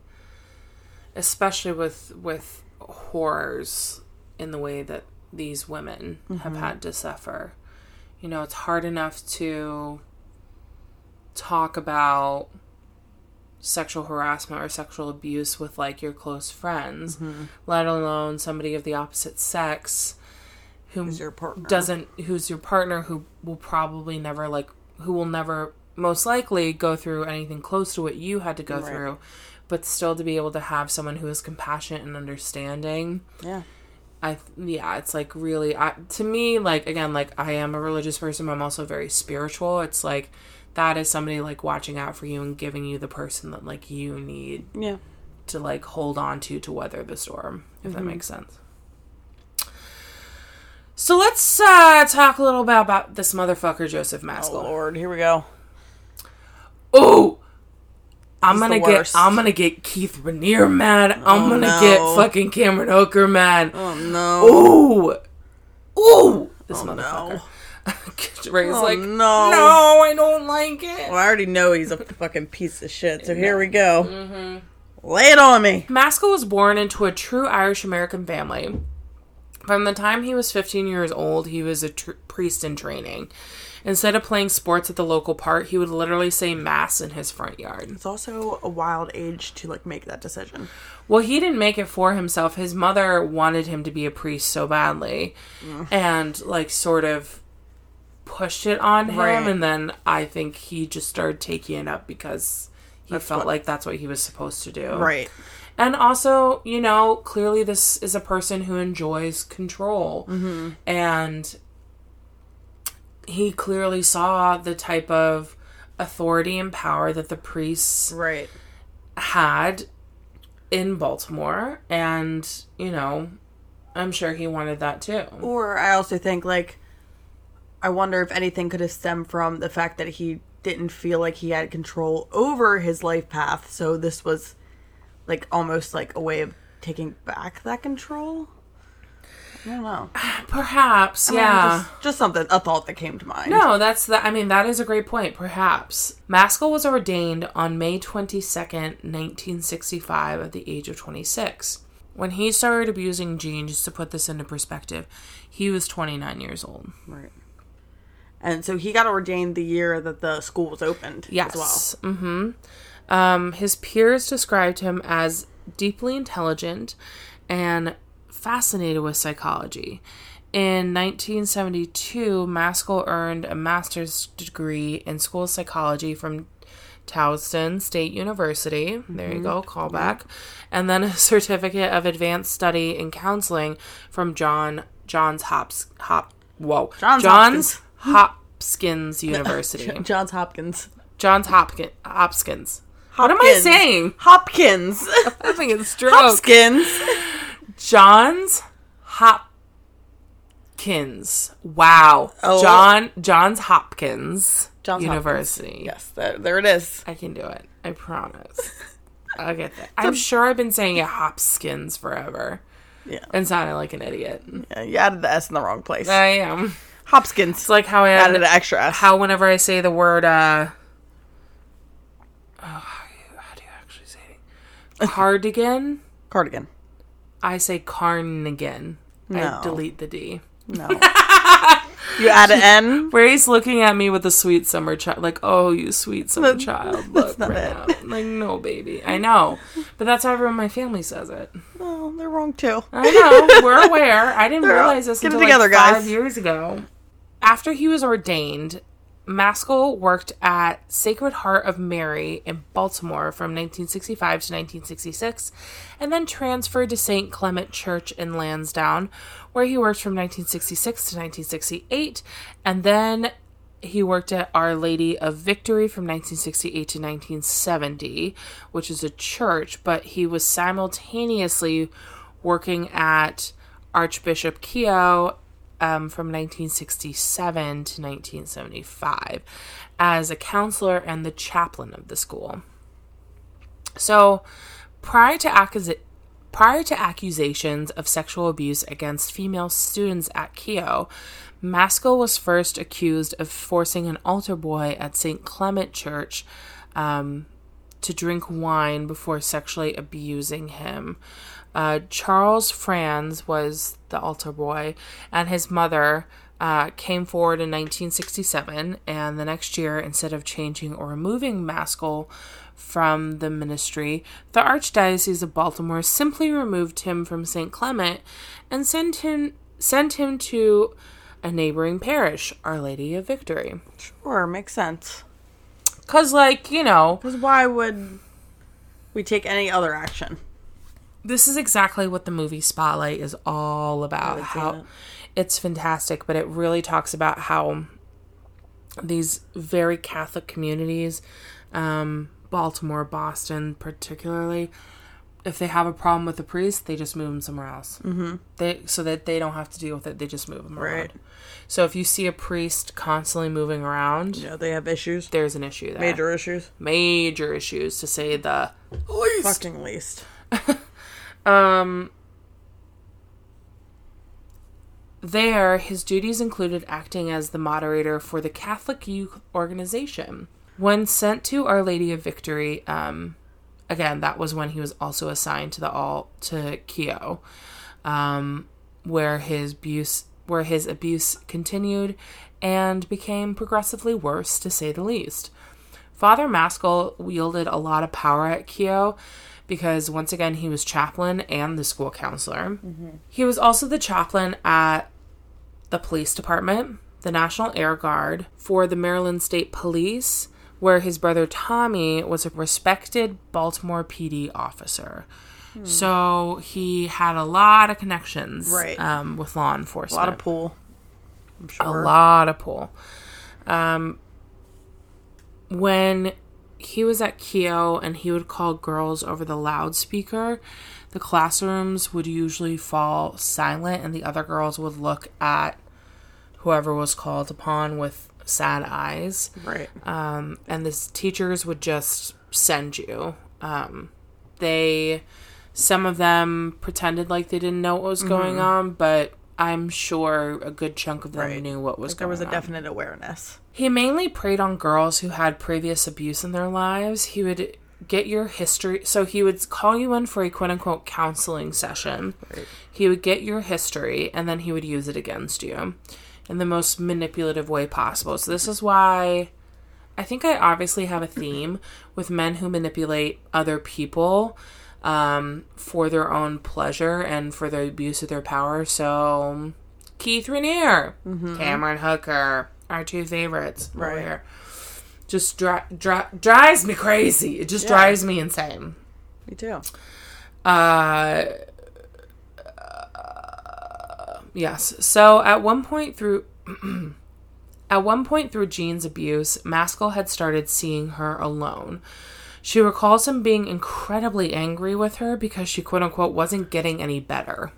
especially with with horrors in the way that these women have mm-hmm. had to suffer. You know, it's hard enough to talk about sexual harassment or sexual abuse with like your close friends, mm-hmm. let alone somebody of the opposite sex who Who's your partner. doesn't who's your partner who will probably never like who will never most likely go through anything close to what you had to go Right. through but still to be able to have someone who is compassionate and understanding yeah I yeah, it's like really I, to me like again like I am a religious person, but I'm also very spiritual. It's like that is somebody like watching out for you and giving you the person that like you need yeah to like hold on to to weather the storm, if that mm-hmm. makes sense. So let's uh, talk a little bit about this motherfucker, Joseph Oh Maskell. Lord, here we go. Oh, I'm gonna get. I'm gonna get Keith Raniere mad. I'm Oh, gonna no. get fucking Cameron Hooker mad. Oh no. Ooh, ooh, this Oh, motherfucker. (laughs) no. Ray's Oh, like, no. no, I don't like it. Well, I already know he's a fucking piece of shit. So here we go. Mm-hmm. Lay it on me. Maskell was born into a true Irish American family. From the time he was 15 years old, he was a tr- priest in training. Instead of playing sports at the local park, he would literally say mass in his front yard. It's also a wild age to like make that decision. Well, he didn't make it for himself. His mother wanted him to be a priest so badly mm. and like sort of pushed it on him Right. and then I think he just started taking it up because he felt what- like that's what he was supposed to do. Right. And also, you know, clearly this is a person who enjoys control. Mm-hmm. And he clearly saw the type of authority and power that the priests Right. had in Baltimore. And, you know, I'm sure he wanted that too. Or I also think like I wonder if anything could have stemmed from the fact that he didn't feel like he had control over his life path. So this was like almost like a way of taking back that control. I don't know. (sighs) Perhaps, I mean, yeah. just, just something a thought that came to mind. No, that's the. I mean, that is a great point. Perhaps Maskell was ordained on May twenty second, nineteen sixty five, at the age of twenty six. When he started abusing Jean, just to put this into perspective, he was twenty nine years old. Right. And so he got ordained the year that the school was opened Yes. as well. Mm-hmm. Um, his peers described him as deeply intelligent and fascinated with psychology. In 1972, Maskell earned a master's degree in school psychology from Towson State University. There you go, callback. And then a (laughs) certificate of advanced study in counseling from John Johns Hops Hop whoa Johns Johns Hopkins University. (laughs) Johns Hopkins. Johns Hopkins. Hopkins. What am I saying? Hopkins. I think it's stroke. Hopkins. Johns Hopkins. Wow. Oh. John Johns Hopkins Johns University. yes, there, there it is. I can do it. I promise. (laughs) I'll get that. I'm sure I've been saying it Hopkins forever Yeah. and sounding like an idiot. yeah. You added the S in the wrong place. I am. Hopkins. It's like how I added added an extra S. how whenever I say the word uh oh, how, do you, how do you actually say it? Cardigan, Cardigan. I say carnigan. No. I delete the D. No. (laughs) you add an N. Ray's looking at me with a sweet summer child, like, "Oh, you sweet summer That- child." that's Look right now. Like, no, baby. I know, but that's how everyone in my family says it. Oh, they're wrong too. I know. We're aware. I (laughs) didn't realize this until together, like five guys. years ago. After he was ordained, Maskell worked at Sacred Heart of Mary in Baltimore from 1965 to 1966, and then transferred to St. Clement Church in Lansdowne, where he worked from 1966 to 1968, and then he worked at Our Lady of Victory from 1968 to 1970, which is a church, but he was simultaneously working at Archbishop Keough um, from 1967 to 1975 as a counselor and the chaplain of the school. So, prior to prior to accusations of sexual abuse against female students at Keough, Maskell was first accused of forcing an altar boy at St. Clement Church um, to drink wine before sexually abusing him. Uh, Charles Franz was the altar boy, and his mother uh, came forward in 1967. And the next year, instead of changing or removing Maskell from the ministry, the Archdiocese of Baltimore simply removed him from St. Clement and sent him sent him to a neighboring parish, Our Lady of Victory. Sure, makes sense. Cause, like you know, Because why would we take any other action? This is exactly what the movie Spotlight is all about. How it. it's fantastic, but it really talks about how these very Catholic communities, um, Baltimore, Boston, particularly, if they have a problem with the priest, they just move them somewhere else. Mm-hmm. They so that they don't have to deal with it. They just move them Right. around. So if you see a priest constantly moving around, Yeah, they have issues. there's an issue there. Major issues. major issues to say the least. Fucking least. (laughs) There, his duties included acting as the moderator for the Catholic Youth Organization. When sent to Our Lady of Victory, um, again, that was when he was also assigned to the all to Keough, um, where his abuse where his abuse continued and became progressively worse, to say the least. Father Maskell wielded a lot of power at Keough because once again he was chaplain and the school counselor. He was also the chaplain at the police department, the National Air Guard, for the Maryland State Police, where his brother Tommy was a respected Baltimore PD officer. So he had a lot of connections Right. um, with law enforcement. A lot of pool. I'm sure. a lot of pull. Um, when he was at Keough and he would call girls over the loudspeaker, the classrooms would usually fall silent and the other girls would look at whoever was called upon with sad eyes. Right. Um, and the teachers would just send you. Um, they, some of them pretended like they didn't know what was going on, but I'm sure a good chunk of them Right. knew what was Like there was a on. definite awareness. He mainly preyed on girls who had previous abuse in their lives. He would get your history. So he would call you in for a quote unquote counseling session. Right. He would get your history and then he would use it against you in the most manipulative way possible. So this is why I think I obviously have a theme with men who manipulate other people um, for their own pleasure and for the abuse of their power. So Keith Raniere, Cameron Hooker, our two favorites over Right. here. Just dri- dri- drives me crazy. It just Yeah. drives me insane. Me too. Uh, yes. So at one point through (clears throat) at one point through Jean's abuse, Maskell had started seeing her alone. She recalls him being incredibly angry with her because she quote unquote wasn't getting any better.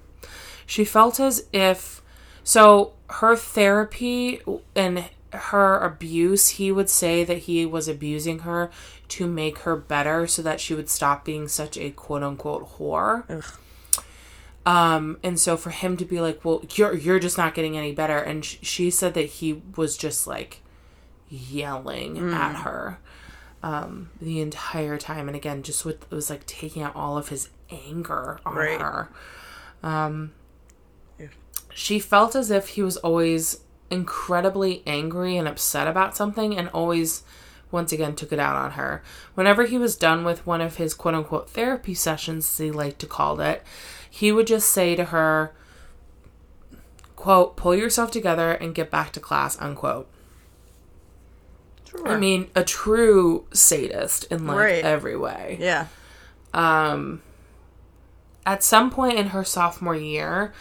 She felt as if so her therapy and her abuse, he would say that he was abusing her to make her better so that she would stop being such a quote unquote whore. Um, and so for him to be like, "Well, you're you're just not getting any better," and sh- she said that he was just like yelling at her um, the entire time, and again, just with it was like taking out all of his anger on Right. her. Um, Yeah. She felt as if he was always incredibly angry and upset about something, and always once again took it out on her. Whenever he was done with one of his quote unquote therapy sessions, as he liked to call it, he would just say to her, quote, pull yourself together and get back to class, unquote. Sure. I mean, a true sadist in like Right. every way. yeah. Um, at some point in her sophomore year,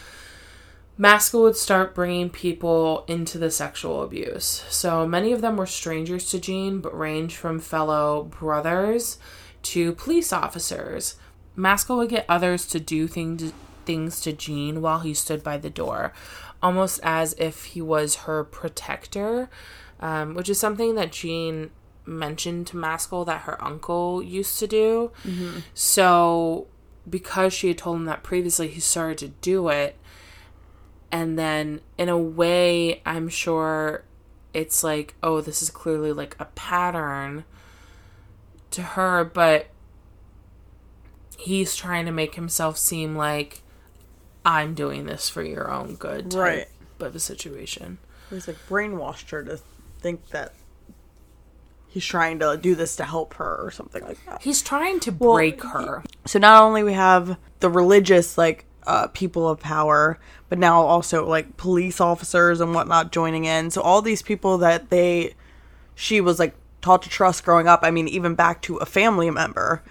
Maskell would start bringing people into the sexual abuse. So many of them were strangers to Jean, but ranged from fellow brothers to police officers. Maskell would get others to do things things to Jean while he stood by the door, almost as if he was her protector, um, which is something that Jean mentioned to Maskell that her uncle used to do. So, because she had told him that previously, he started to do it. And then, in a way, I'm sure it's like, oh, this is clearly like a pattern to her, but he's trying to make himself seem like I'm doing this for your own good, type Right. of a situation. He's like brainwashed her to think that he's trying to do this to help her or something like that. He's trying to Well, break her. So not only we have the religious like uh, people of power, but now also like police officers and whatnot joining in. So all these people that they, she was like taught to trust growing up. I mean, even back to a family member,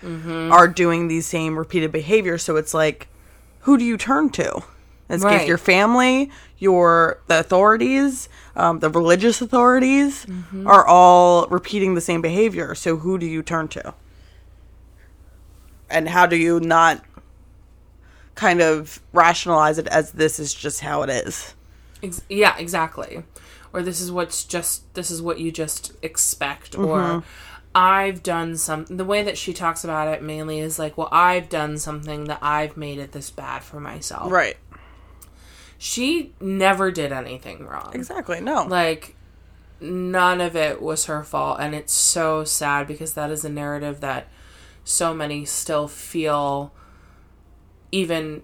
are doing these same repeated behaviors. So it's like, who do you turn to? In this Right. case, your family, your the authorities, um, the religious authorities are all repeating the same behavior. So who do you turn to? and how do you not kind of rationalize it as this is just how it is? Ex- yeah, exactly. Or this is what's just this is what you just expect mm-hmm. or I've done some the way that she talks about it mainly is like, well, I've done something that I've made it this bad for myself. Right. She never did anything wrong. Exactly. No. Like none of it was her fault and it's so sad because that is a narrative that so many still feel even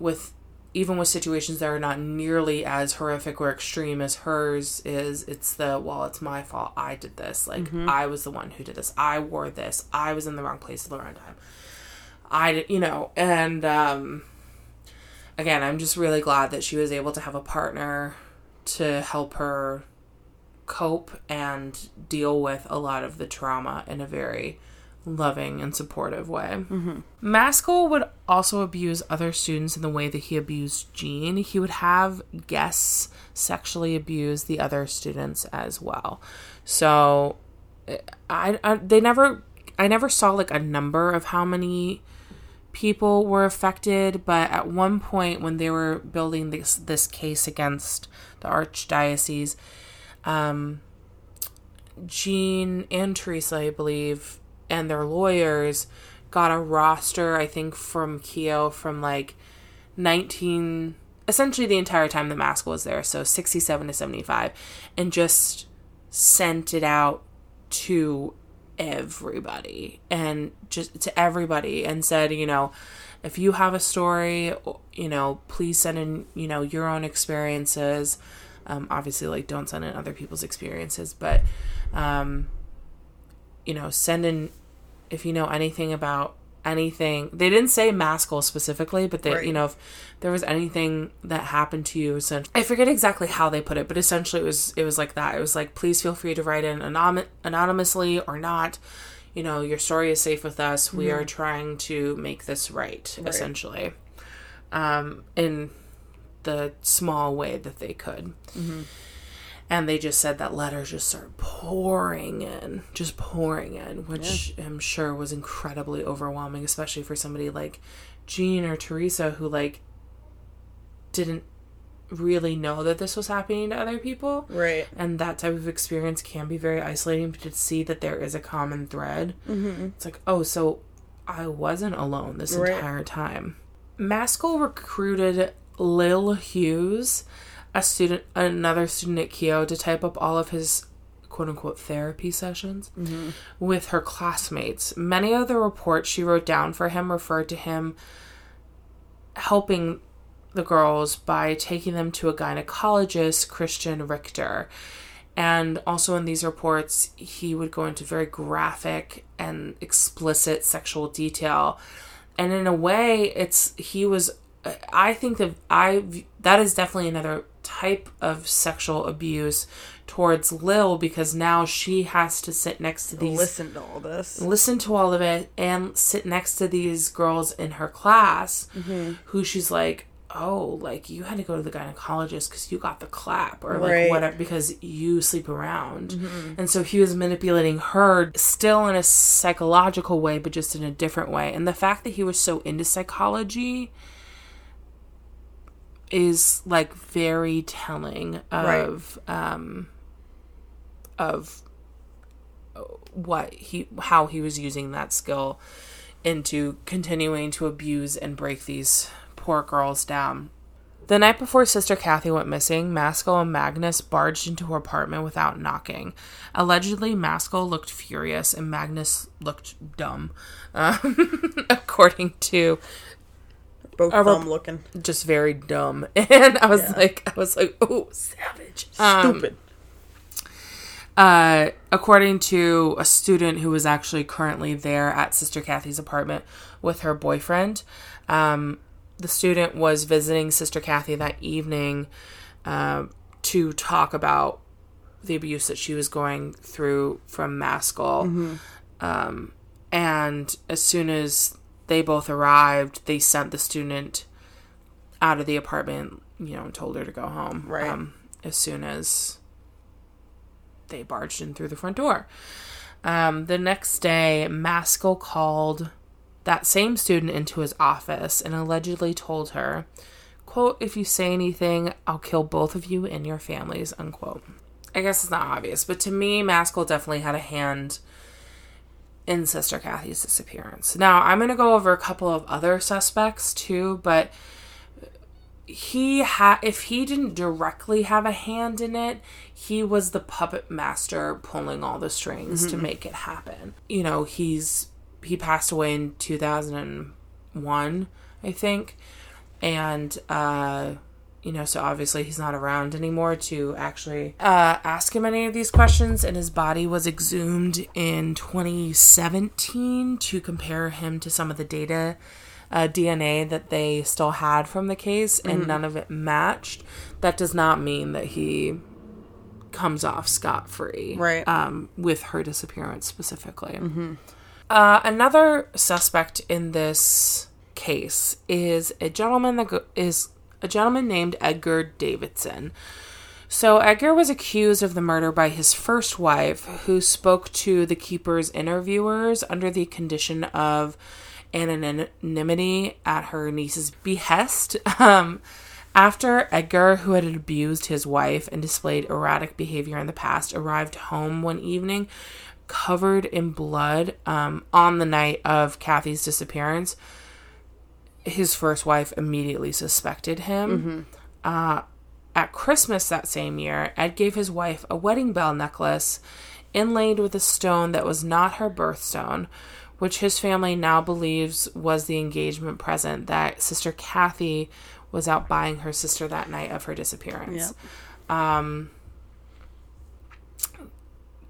with even with situations that are not nearly as horrific or extreme as hers is it's the well it's my fault. I did this. Like i was the one who did this. I wore this. I was in the wrong place at the wrong time. I did you know and um again i'm just really glad that she was able to have a partner to help her cope and deal with a lot of the trauma in a very loving and supportive way. Maskell would also abuse other students in the way that he abused Jean. He would have guests sexually abuse the other students as well. So I, I they never I never saw like a number of how many people were affected, but at one point when they were building this this case against the archdiocese, um, Jean and Teresa, I believe, and their lawyers got a roster, I think, from Keough from like 19, essentially the entire time the mask was there, so 67 to 75, and just sent it out to everybody and just to everybody and said, you know, if you have a story, you know, please send in, you know, your own experiences. Um, obviously, like, don't send in other people's experiences, but, um, you know, send in if you know anything about anything. They didn't say Maskell specifically, but they, Right. you know, if there was anything that happened to you, essentially, I forget exactly how they put it, but essentially it was it was like that. It was like, please feel free to write in anonymously or not. You know, your story is safe with us. We are trying to make this right, essentially, um, in the small way that they could. And they just said that letters just started pouring in, just pouring in, which I'm sure was incredibly overwhelming, especially for somebody like Jean or Teresa who like didn't really know that this was happening to other people. Right. And that type of experience can be very isolating but to see that there is a common thread. Mm-hmm. It's like, oh, so I wasn't alone this Right. entire time. Maskell recruited Lil Hughes, a student, another student at Keough, to type up all of his quote unquote therapy sessions mm-hmm. with her classmates. Many of the reports she wrote down for him referred to him helping the girls by taking them to a gynecologist, Christian Richter. And also in these reports, he would go into very graphic and explicit sexual detail. And in a way, it's he was. I think that I that is definitely another type of sexual abuse towards Lil because now she has to sit next to these Listen to all this. listen to all of it and sit next to these girls in her class mm-hmm. who she's like oh like you had to go to the gynecologist because you got the clap or like Right. whatever because you sleep around mm-hmm. and so he was manipulating her still in a psychological way but just in a different way and the fact that he was so into psychology is like very telling of um of what he how he was using that skill into continuing to abuse and break these poor girls down. The night before Sister Cathy went missing, Maskell and Magnus barged into her apartment without knocking. Allegedly, Maskell looked furious and Magnus looked dumb, (laughs) um, according to Both Our- dumb looking. just very dumb. (laughs) And I was like, I was like, oh, savage. Um, Stupid. Uh, according to a student who was actually currently there at Sister Cathy's apartment with her boyfriend, um, the student was visiting Sister Cathy that evening um, to talk about the abuse that she was going through from Maskell. Um, and as soon as they both arrived, they sent the student out of the apartment, you know, and told her to go home. Right. Um, as soon as they barged in through the front door. Um, the next day, Maskell called that same student into his office and allegedly told her, quote, if you say anything, I'll kill both of you and your families, unquote. I guess it's not obvious, but to me, Maskell definitely had a hand in Sister Cathy's disappearance. Now, I'm going to go over a couple of other suspects too, but he had if he didn't directly have a hand in it, he was the puppet master pulling all the strings to make it happen. You know, he's he passed away in 2001, I think. And uh you know, so obviously he's not around anymore to actually uh, ask him any of these questions. And his body was exhumed in 2017 to compare him to some of the data uh, DNA that they still had from the case, and none of it matched. That does not mean that he comes off scot free, Right. Um, with her disappearance specifically. Uh, another suspect in this case is a gentleman that go- is a gentleman named Edgar Davidson. So Edgar was accused of the murder by his first wife, who spoke to the keeper's interviewers under the condition of anonymity at her niece's behest. (laughs) Um, after Edgar, who had abused his wife and displayed erratic behavior in the past, arrived home one evening covered in blood um, on the night of Cathy's disappearance, his first wife immediately suspected him. Uh, at Christmas that same year, Ed gave his wife a wedding bell necklace inlaid with a stone that was not her birthstone, which his family now believes was the engagement present that Sister Cathy was out buying her sister that night of her disappearance. Um,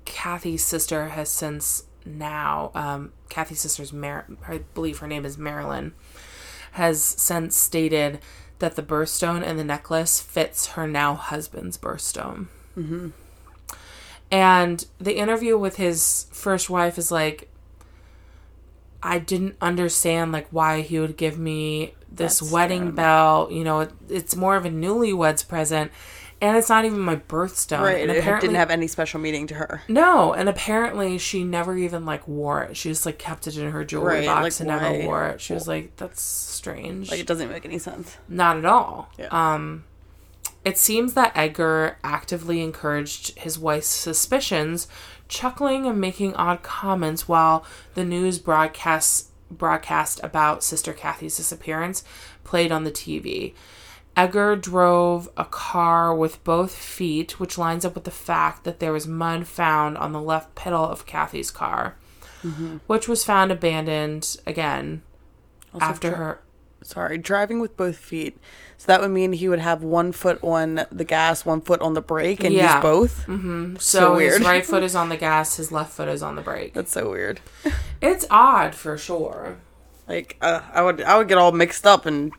Cathy's sister has since now, um, Cathy's sister's, Mar- I believe her name is Marilyn, has since stated that the birthstone and the necklace fits her now husband's birthstone. Mm-hmm. And the interview with his first wife is like, I didn't understand like why he would give me this That's wedding terrible. bell. You know, it, it's more of a newlyweds present, and it's not even my birthstone. Right. And It apparently, didn't have any special meaning to her. no, and apparently she never even like wore it. She just like kept it in her jewelry Right, box like, and never why? wore it. She was like, "That's strange." Like it doesn't make any sense. Not at all. Yeah. Um, it seems that Edgar actively encouraged his wife's suspicions, chuckling and making odd comments while the news broadcasts broadcast about Sister Cathy's disappearance played on the TV. Edgar drove a car with both feet, which lines up with the fact that there was mud found on the left pedal of Cathy's car, which was found abandoned again Also after dri- her. Sorry, driving with both feet. So that would mean he would have one foot on the gas, one foot on the brake, and Yeah. use both. So, So his right (laughs) foot is on the gas, his left foot is on the brake. That's so weird. It's odd for sure. Like uh, I would, I would get all mixed up and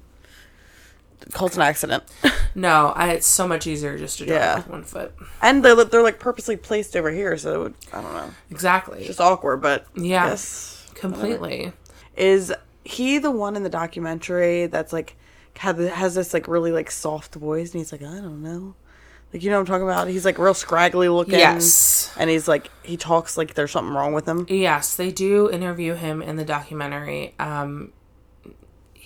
cause an accident. (laughs) No, I, it's so much easier just to drive Yeah. with one foot. And they're they're like purposely placed over here, so it would, I don't know, Exactly. just awkward. But Yeah. yes, Completely. is he the one in the documentary that's like has this like really like soft voice, and he's like, I don't know, like you know what I'm talking about? He's like real scraggly looking. Yes. and he's like he talks like there's something wrong with him. Yes, they do interview him in the documentary. Um,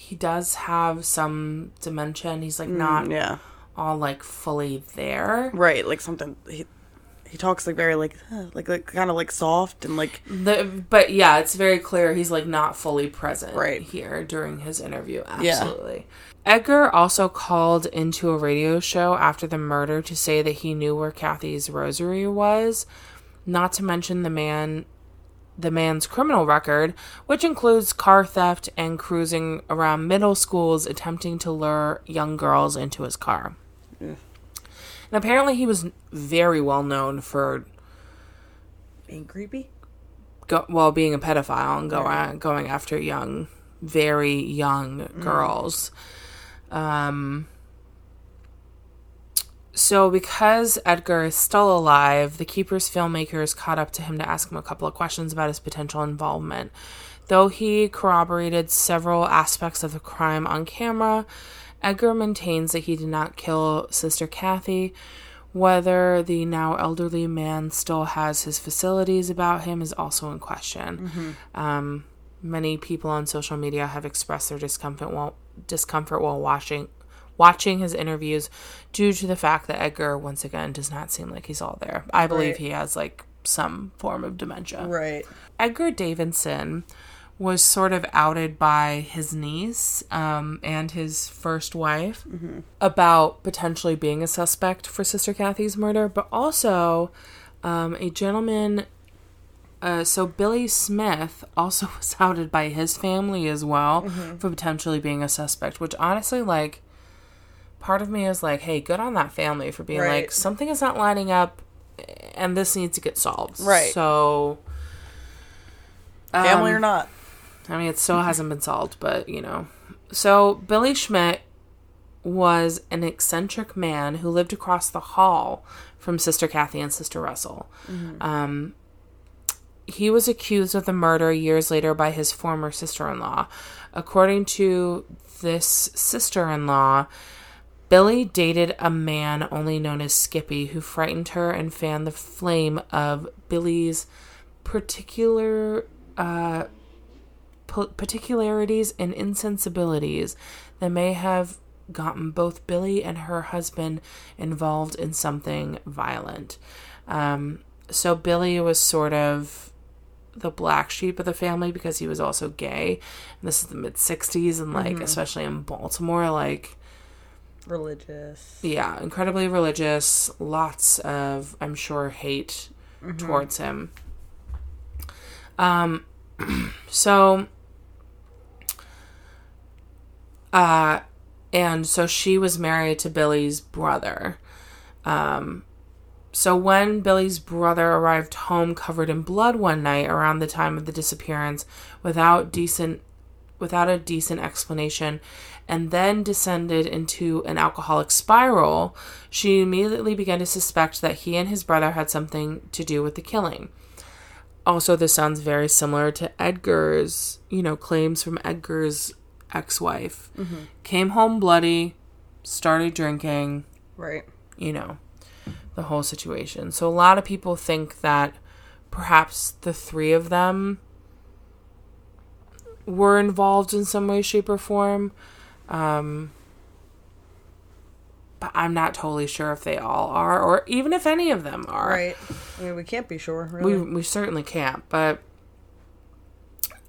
he does have some dementia, and he's like not Mm, Yeah, all like fully there. right. Like something he he talks like very like huh, like like kind of like soft and like The, but yeah, it's very clear he's like not fully present Right. here during his interview. Yeah. Absolutely. Edgar also called into a radio show after the murder to say that he knew where Cathy's rosary was, not to mention the man the man's criminal record, which includes car theft and cruising around middle schools attempting to lure young girls into his car. And apparently he was very well known for being creepy. go, well being a pedophile and go, going after young very young girls um so because edgar is still alive the keeper's filmmakers caught up to him to ask him a couple of questions about his potential involvement though he corroborated several aspects of the crime on camera edgar maintains that he did not kill sister cathy whether the now elderly man still has his facilities about him is also in question. Um, Many people on social media have expressed their discomfort while discomfort while watching watching his interviews due to the fact that Edgar once again does not seem like he's all there. I believe Right. he has like some form of dementia. Right. Edgar Davidson was sort of outed by his niece um, and his first wife about potentially being a suspect for Sister Cathy's murder, but also um, a gentleman. Uh, so Billy Smith also (laughs) was outed by his family as well for potentially being a suspect, which honestly, like, part of me is like, hey, good on that family for being Right. like, something is not lining up, and this needs to get solved. Right. So, Family um, or not. I mean, it still hasn't been solved, but you know. So Billy Schmidt was an eccentric man who lived across the hall from Sister Cathy and Sister Russell. Um, he was accused of the murder years later by his former sister in law. According to this sister in law, Billy dated a man only known as Skippy who frightened her and fanned the flame of Billy's particular uh, pa- particularities and insensibilities that may have gotten both Billy and her husband involved in something violent. Um, so Billy was sort of the black sheep of the family because he was also gay. And this is the mid 60s, and like, especially in Baltimore, like, Religious. yeah, incredibly religious, lots of, I'm sure, hate towards him. Um, (clears throat) so, uh, and so she was married to Billy's brother. Um, so when Billy's brother arrived home covered in blood one night around the time of the disappearance without decent without a decent explanation and then descended into an alcoholic spiral, she immediately began to suspect that he and his brother had something to do with the killing. Also, this sounds very similar to Edgar's, you know, claims from Edgar's ex wife. Mm-hmm. Came home bloody, started drinking, Right. you know, the whole situation. So a lot of people think that perhaps the three of them were involved in some way, shape, or form. Um, but I'm not totally sure if they all are, or even if any of them are. Right. I mean, we can't be sure. We we certainly can't, but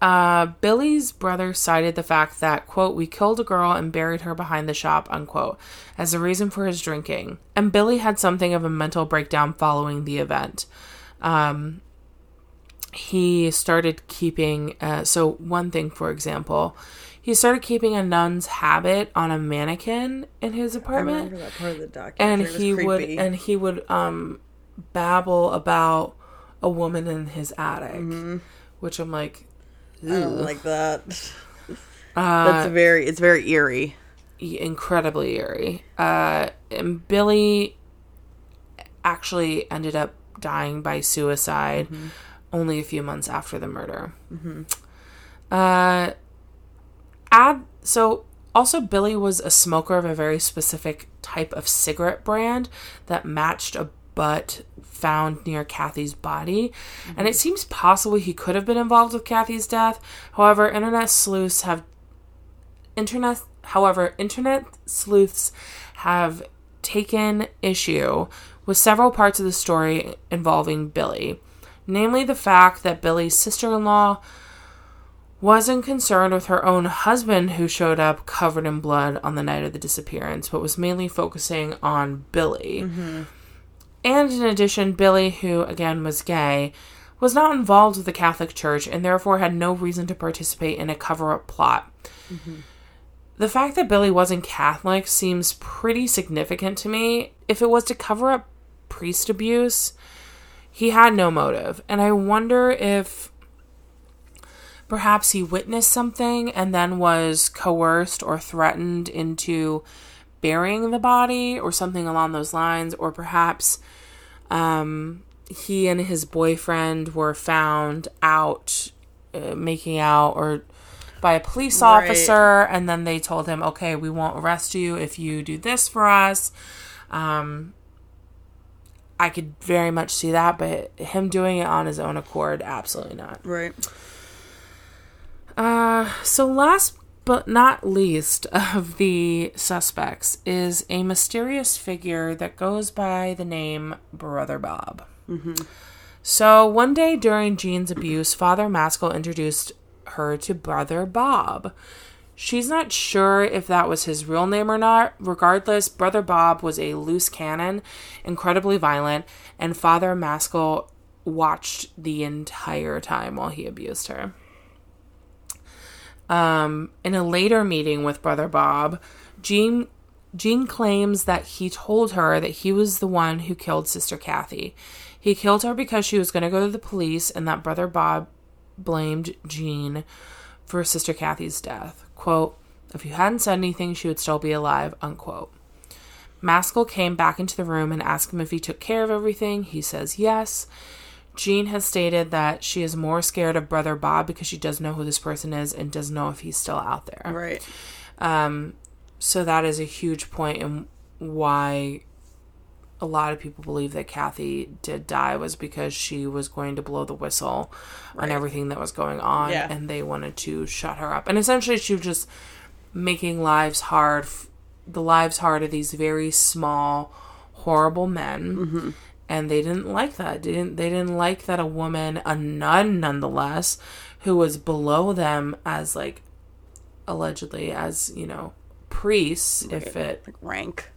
uh, Billy's brother cited the fact that quote we killed a girl and buried her behind the shop unquote as a reason for his drinking, and Billy had something of a mental breakdown following the event. Um, he started keeping uh, so one thing, for example. He started keeping a nun's habit on a mannequin in his I apartment remember that part of the documentary. and he would and he would um babble about a woman in his attic which i'm like I don't like that. uh, That's very. It's very eerie. incredibly eerie uh and billy actually ended up dying by suicide only a few months after the murder uh add so also billy was a smoker of a very specific type of cigarette brand that matched a butt found near cathy's body. And it mm-hmm. seems possible he could have been involved with cathy's death. However internet sleuths have internet however internet sleuths have taken issue with several parts of the story involving billy namely the fact that billy's sister-in-law wasn't concerned with her own husband who showed up covered in blood on the night of the disappearance but was mainly focusing on billy mm-hmm. and in addition billy who again was gay was not involved with the catholic church and therefore had no reason to participate in a cover-up plot mm-hmm. the fact that Billy wasn't Catholic seems pretty significant to me. If it was to cover up priest abuse, he had no motive. And I wonder if perhaps he witnessed something and then was coerced or threatened into burying the body or something along those lines, or perhaps um, he and his boyfriend were found out uh, making out or by a police Right. officer and then they told him okay we won't arrest you if you do this for us um i could very much see that but him doing it on his own accord absolutely not Right. Uh, so last but not least (laughs) of the suspects is a mysterious figure that goes by the name Brother Bob. So one day during Jean's abuse, Father Maskell introduced her to Brother Bob. She's not sure if that was his real name or not. Regardless, Brother Bob was a loose cannon, incredibly violent, and Father Maskell watched the entire time while he abused her. Um, in a later meeting with Brother Bob, Jean Jean claims that he told her that he was the one who killed Sister Cathy. He killed her because she was going to go to the police, and that Brother Bob blamed Jean for Sister Cathy's death. Quote, if you hadn't said anything, she would still be alive, unquote. Maskell came back into the room and asked him if he took care of everything. He says yes. Jean has stated that she is more scared of Brother Bob because she does know who this person is and does not know if he's still out there. Right. Um, so that is a huge point in why a lot of people believe that Cathy did die was because she was going to blow the whistle on everything that was going on, Yeah. and they wanted to shut her up. And essentially, she was just making lives hard, f- the lives hard of these very small, horrible men. And they didn't like that. They didn't they didn't like that a woman, a nun nonetheless, who was below them as like allegedly as, you know, priests, if it Like rank.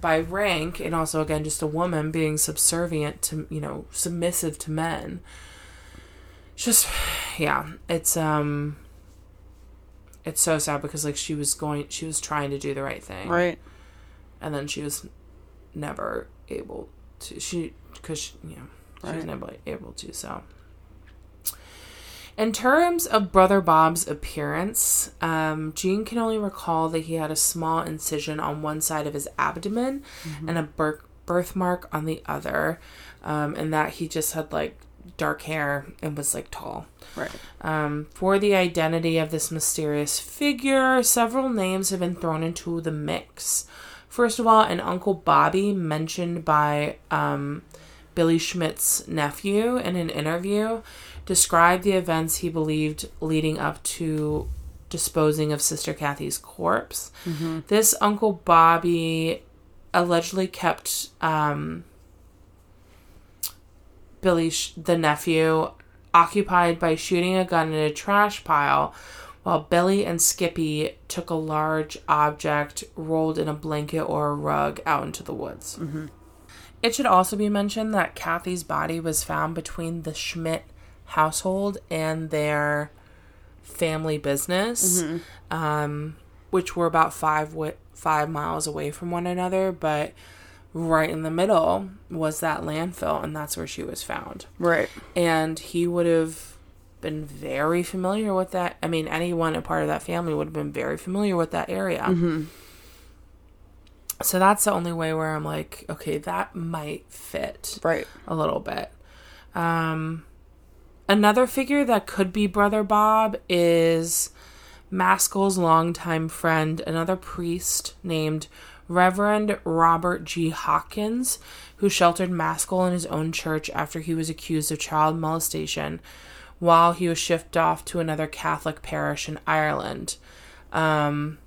by rank and also again just a woman being subservient to you know submissive to men It's just (sighs) yeah it's um it's so sad because like she was going she was trying to do the right thing Right. and then she was never able to she because she, you know she was Right. never able to so in terms of brother bob's appearance um, jean can only recall that he had a small incision on one side of his abdomen and a bir- birthmark on the other um, and that he just had like dark hair and was like tall Right. um, for the identity of this mysterious figure, several names have been thrown into the mix. First of all, an Uncle Bobby mentioned by um, Billy Schmidt's nephew in an interview described the events he believed leading up to disposing of Sister Cathy's corpse. This Uncle Bobby allegedly kept um, Billy, sh- the nephew, occupied by shooting a gun in a trash pile, while Billy and Skippy took a large object rolled in a blanket or a rug out into the woods. It should also be mentioned that Cathy's body was found between the Schmidt household and their family business, um, which were about five wi- five miles away from one another, but right in the middle was that landfill, and that's where she was found. Right. And he would have been very familiar with that. I mean, anyone a part of that family would have been very familiar with that area. So that's the only way where I'm like, okay, that might fit Right. a little bit. Um, another figure that could be Brother Bob is Maskell's longtime friend, another priest named Reverend Robert G. Hawkins, who sheltered Maskell in his own church after he was accused of child molestation while he was shipped off to another Catholic parish in Ireland. Um,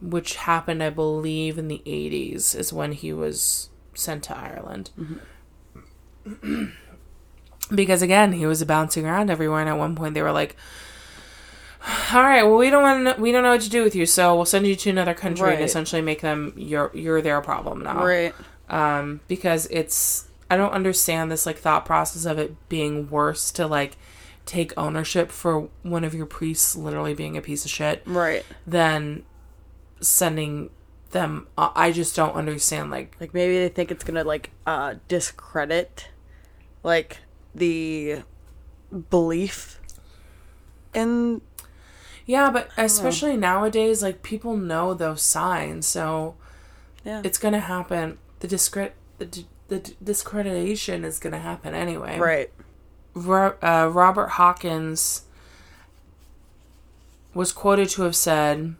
which happened, I believe, in the 80s, is when he was sent to Ireland. (clears throat) because again, he was bouncing around everywhere, and at one point they were like, "All right, well, we don't want, we don't know what to do with you, so we'll send you to another country and essentially make them your, you're their problem now." Right. um, because it's I don't understand this like thought process of it being worse to like take ownership for one of your priests literally being a piece of shit Right. than sending them. Uh, I just don't understand like Like maybe they think it's gonna like uh discredit like the belief in yeah, but especially nowadays like people know those signs, so yeah. it's gonna happen. The discredit the, d- the discreditation is gonna happen anyway. right. Ro- uh, Robert Hawkins was quoted to have said,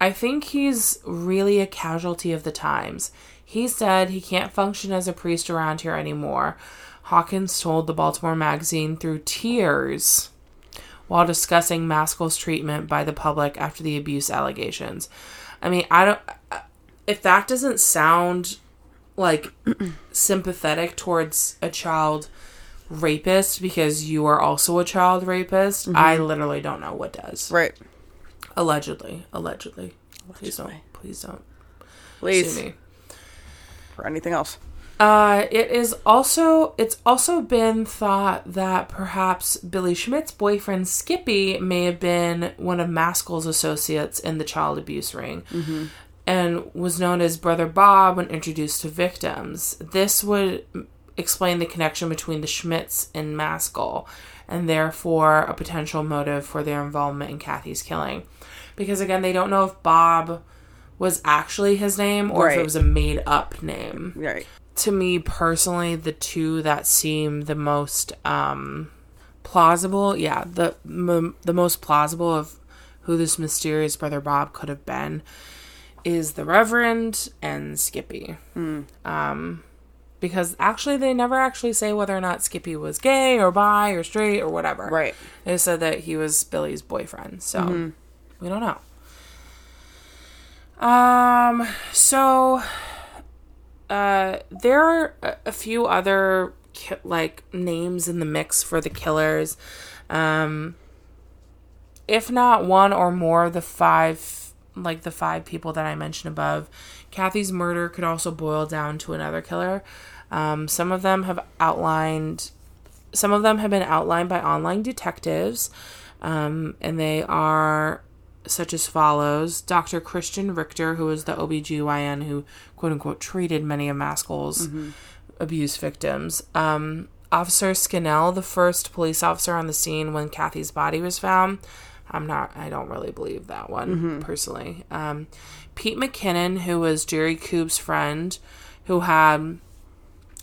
I think he's really a casualty of the times. He said he can't function as a priest around here anymore. Hawkins told the Baltimore Magazine through tears while discussing Maskell's treatment by the public after the abuse allegations. I mean, I don't. If that doesn't sound like sympathetic towards a child rapist because you are also a child rapist, I literally don't know what does. Right. Allegedly, allegedly. Please don't. Please don't Please. sue me. For anything else. Uh, it is also it's also been thought that perhaps Billy Schmidt's boyfriend Skippy may have been one of Maskell's associates in the child abuse ring, and was known as Brother Bob when introduced to victims. This would explain the connection between the Schmidts and Maskell, and therefore a potential motive for their involvement in Cathy's killing. Because again, they don't know if Bob was actually his name or if it was a made up name Right. to me personally the two that seem the most um plausible yeah the m- the most plausible of who this mysterious brother bob could have been is the reverend and skippy. Um because actually they never actually say whether or not skippy was gay or bi or straight or whatever. Right. they said that he was billy's boyfriend so we don't know. Um so uh, there are a, a few other ki- like names in the mix for the killers. Um, if not one or more of the five, like the five people that I mentioned above, Cathy's murder could also boil down to another killer. Um, some of them have outlined, some of them have been outlined by online detectives, um, and they are such as follows Dr. Christian Richter, who was the OBGYN who, quote unquote, treated many of Maskell's abuse victims. Um, officer Skinnell, the first police officer on the scene when Cathy's body was found. I'm not, I don't really believe that one personally. Um, Pete McKinnon, who was Jerry Koob's friend, who had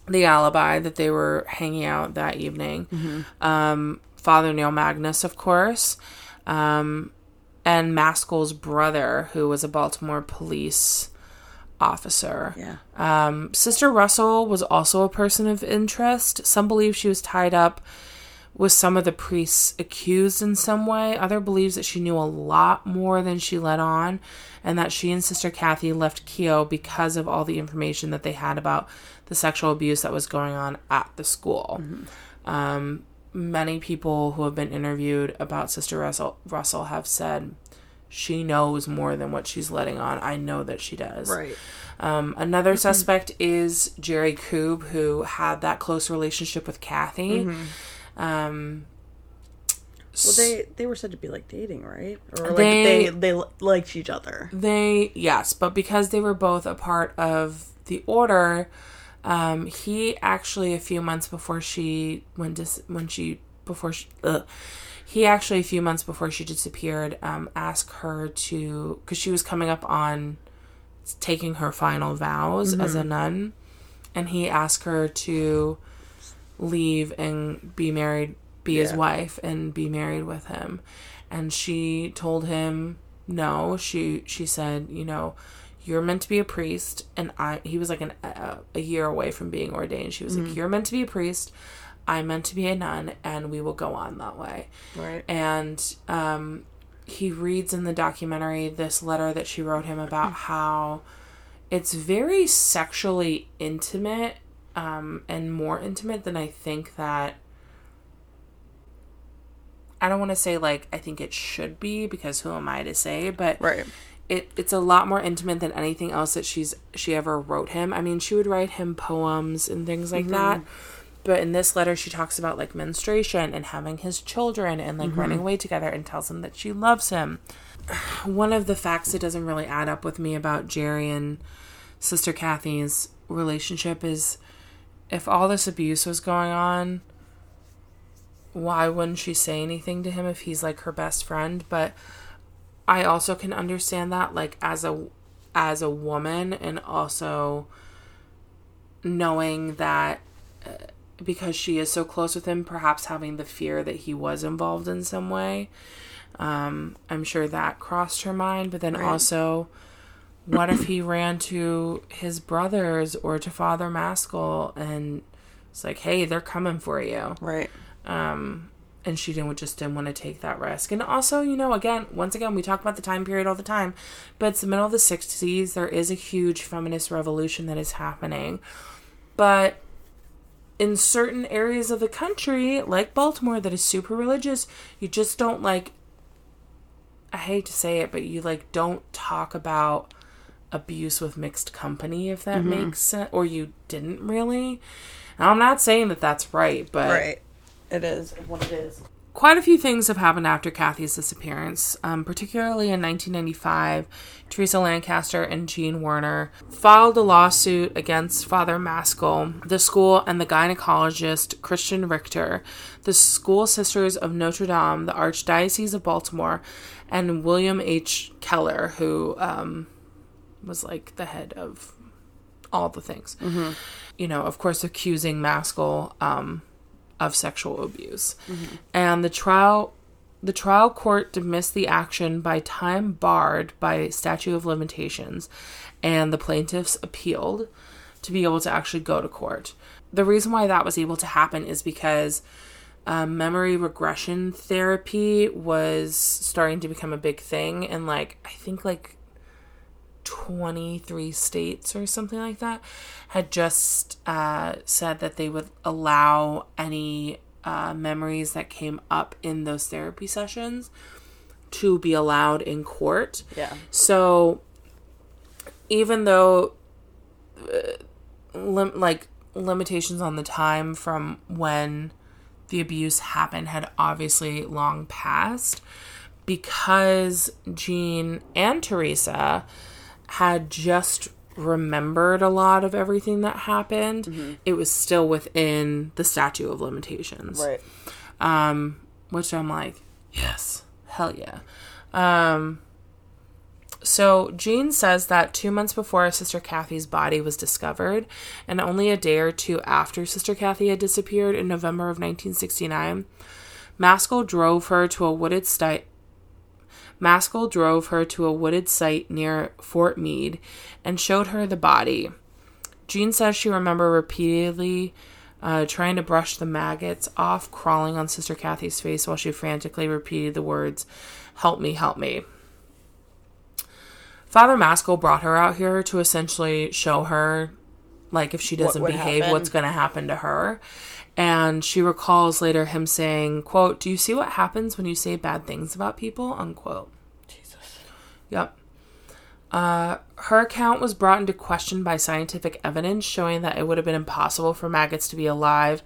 the alibi that they were hanging out that evening. Um, Father Neil Magnus, of course. Um, and Maskell's brother, who was a Baltimore police officer. Yeah. Um, Sister Russell was also a person of interest. Some believe she was tied up with some of the priests accused in some way. Other believes that she knew a lot more than she let on, and that she and Sister Cathy left Keough because of all the information that they had about the sexual abuse that was going on at the school. Um, many people who have been interviewed about Sister Russell, Russell have said she knows more than what she's letting on. I know that she does. Right. Um, another suspect is Jerry Koob, who had that close relationship with Cathy. Um, Well, they they were said to be like dating, right? Or like They- they they, liked each other. They yes, but because they were both a part of the order, um, he actually a few months before she when dis- when she before she, ugh, he actually a few months before she disappeared, um, asked her to because she was coming up on taking her final vows as a nun, and he asked her to leave and be married, be his wife, and be married with him. And she told him no. She she said, you know, you're meant to be a priest, and I. He was like an, a, a year away from being ordained. She was like, you're meant to be a priest. I'm meant to be a nun, and we will go on that way Right. and um, he reads in the documentary this letter that she wrote him about how it's very sexually intimate um, and more intimate than I think that. I don't want to say like I think it should be because who am I to say, but Right. it it's a lot more intimate than anything else that she's she ever wrote him. I mean, she would write him poems and things like that. But in this letter she talks about like menstruation and having his children and like running away together and tells him that she loves him. (sighs) One of the facts that doesn't really add up with me about Jerry and Sister Cathy's relationship is if all this abuse was going on, why wouldn't she say anything to him if he's like her best friend? But I also can understand that like as a as a woman and also knowing that uh, because she is so close with him perhaps having the fear that he was involved in some way um i'm sure that crossed her mind but then also what if he ran to his brothers or to father maskell and it's like hey they're coming for you Right. and and she didn't just didn't want to take that risk. And also, you know, again, once again, we talk about the time period all the time, but it's the middle of the 60s. There is a huge feminist revolution that is happening. But in certain areas of the country, like Baltimore, that is super religious, you just don't like. I hate to say it, but you like don't talk about abuse with mixed company, if that Mm-hmm. makes sense, or you didn't really. Now, I'm not saying that that's right, but Right. It is what it is. quite a few things have happened after Cathy's disappearance. Um, particularly in 1995, Teresa Lancaster and Jean Wehner filed a lawsuit against Father Maskell, the school, and the gynecologist Christian Richter, the school sisters of Notre Dame, the Archdiocese of Baltimore, and William H. Keeler, who um, was like the head of all the things. You know, of course, accusing Maskell um, of sexual abuse. And the trial the trial court dismissed the action by time barred by statute of limitations and the plaintiffs appealed to be able to actually go to court. The reason why that was able to happen is because um, memory regression therapy was starting to become a big thing and like I think like 23 states or something like that had just uh, said that they would allow any uh, memories that came up in those therapy sessions to be allowed in court. Yeah. So even though uh, lim- like limitations on the time from when the abuse happened had obviously long passed because Jean and Teresa had just remembered a lot of everything that happened, it was still within the statute of limitations. Right. Um, which I'm like, yes, hell yeah. Um, so Jean says that two months before Sister Cathy's body was discovered, and only a day or two after Sister Cathy had disappeared in November of 1969, Maskell drove her to a wooded site. Maskell drove her to a wooded site near Fort Meade and showed her the body. Jean says she remembered repeatedly uh, trying to brush the maggots off, crawling on Sister Cathy's face while she frantically repeated the words, Help me, help me. Father Maskell brought her out here to essentially show her, like, if she doesn't would behave, happen. what's going to happen to her. And she recalls later him saying, quote, Do you see what happens when you say bad things about people? Unquote. Jesus. Yep. Uh, her account was brought into question by scientific evidence showing that it would have been impossible for maggots to be alive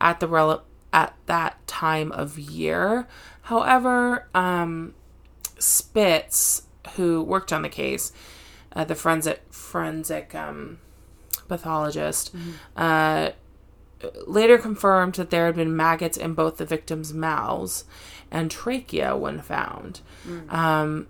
at the rel- at that time of year. However, um, Spitz, who worked on the case, uh, the forensic forensic um, pathologist, uh, later confirmed that there had been maggots in both the victims' mouths and trachea when found. Um,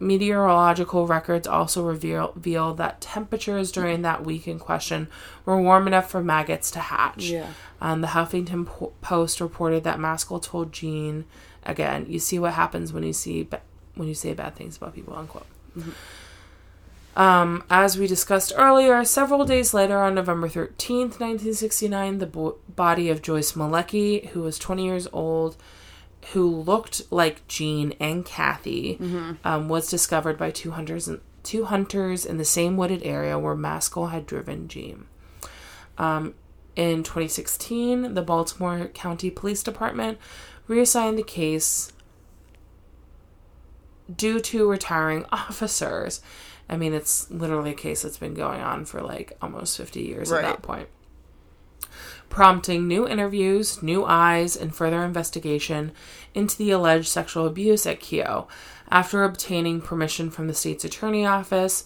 meteorological records also reveal, reveal that temperatures during that week in question were warm enough for maggots to hatch. Yeah. Um, the Huffington Po- Post reported that Maskell told Jean, again, you see what happens when you see ba- when you say bad things about people, unquote. Um, as we discussed earlier, several days later, on November 13th, 1969, the bo- body of Joyce Malecki, who was 20 years old, who looked like Jean and Cathy, um, was discovered by two hunters, two hunters in the same wooded area where Maskell had driven Jean. Um, in 2016, the Baltimore County Police Department reassigned the case due to retiring (laughs) officers. I mean, it's literally a case that's been going on for like almost 50 years Right. at that point. Prompting new interviews, new eyes, and further investigation into the alleged sexual abuse at Keough. After obtaining permission from the state's attorney office,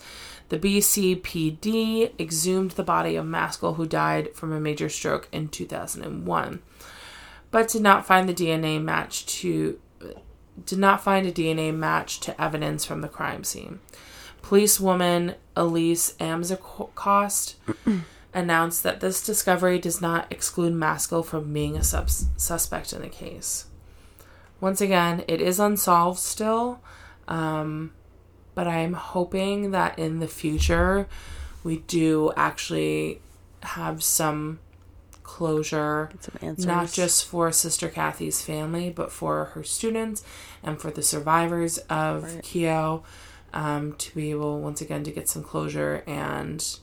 the BCPD exhumed the body of Maskell, who died from a major stroke in 2001, but did not find the DNA match to did not find a DNA match to evidence from the crime scene. Policewoman Elise Armacost (clears throat) announced that this discovery does not exclude Maskell from being a subs- suspect in the case. Once again, it is unsolved still, um, but I'm hoping that in the future we do actually have some closure, some answers. not just for Sister Cathy's family, but for her students and for the survivors of Keough, um, to be able once again to get some closure and,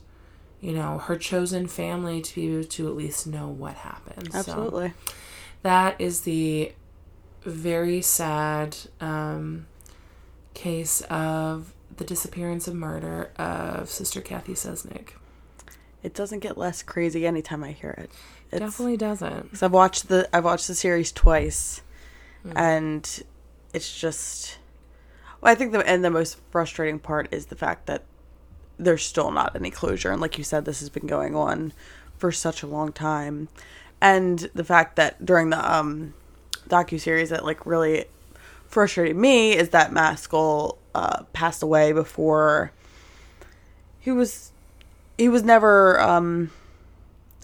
you know, her chosen family to be able to at least know what happened. So Absolutely. that is the very sad um, case of the disappearance and murder of Sister Cathy Cesnik. It doesn't get less crazy anytime I hear it. It's, Definitely doesn't. Cause I've watched the I've watched the series twice, Hmm. and it's just. Well, I think the and the most frustrating part is the fact that there's still not any closure, and like you said, this has been going on for such a long time, and the fact that during the um docu series that like really frustrated me is that Maskell uh, passed away before he was he was never um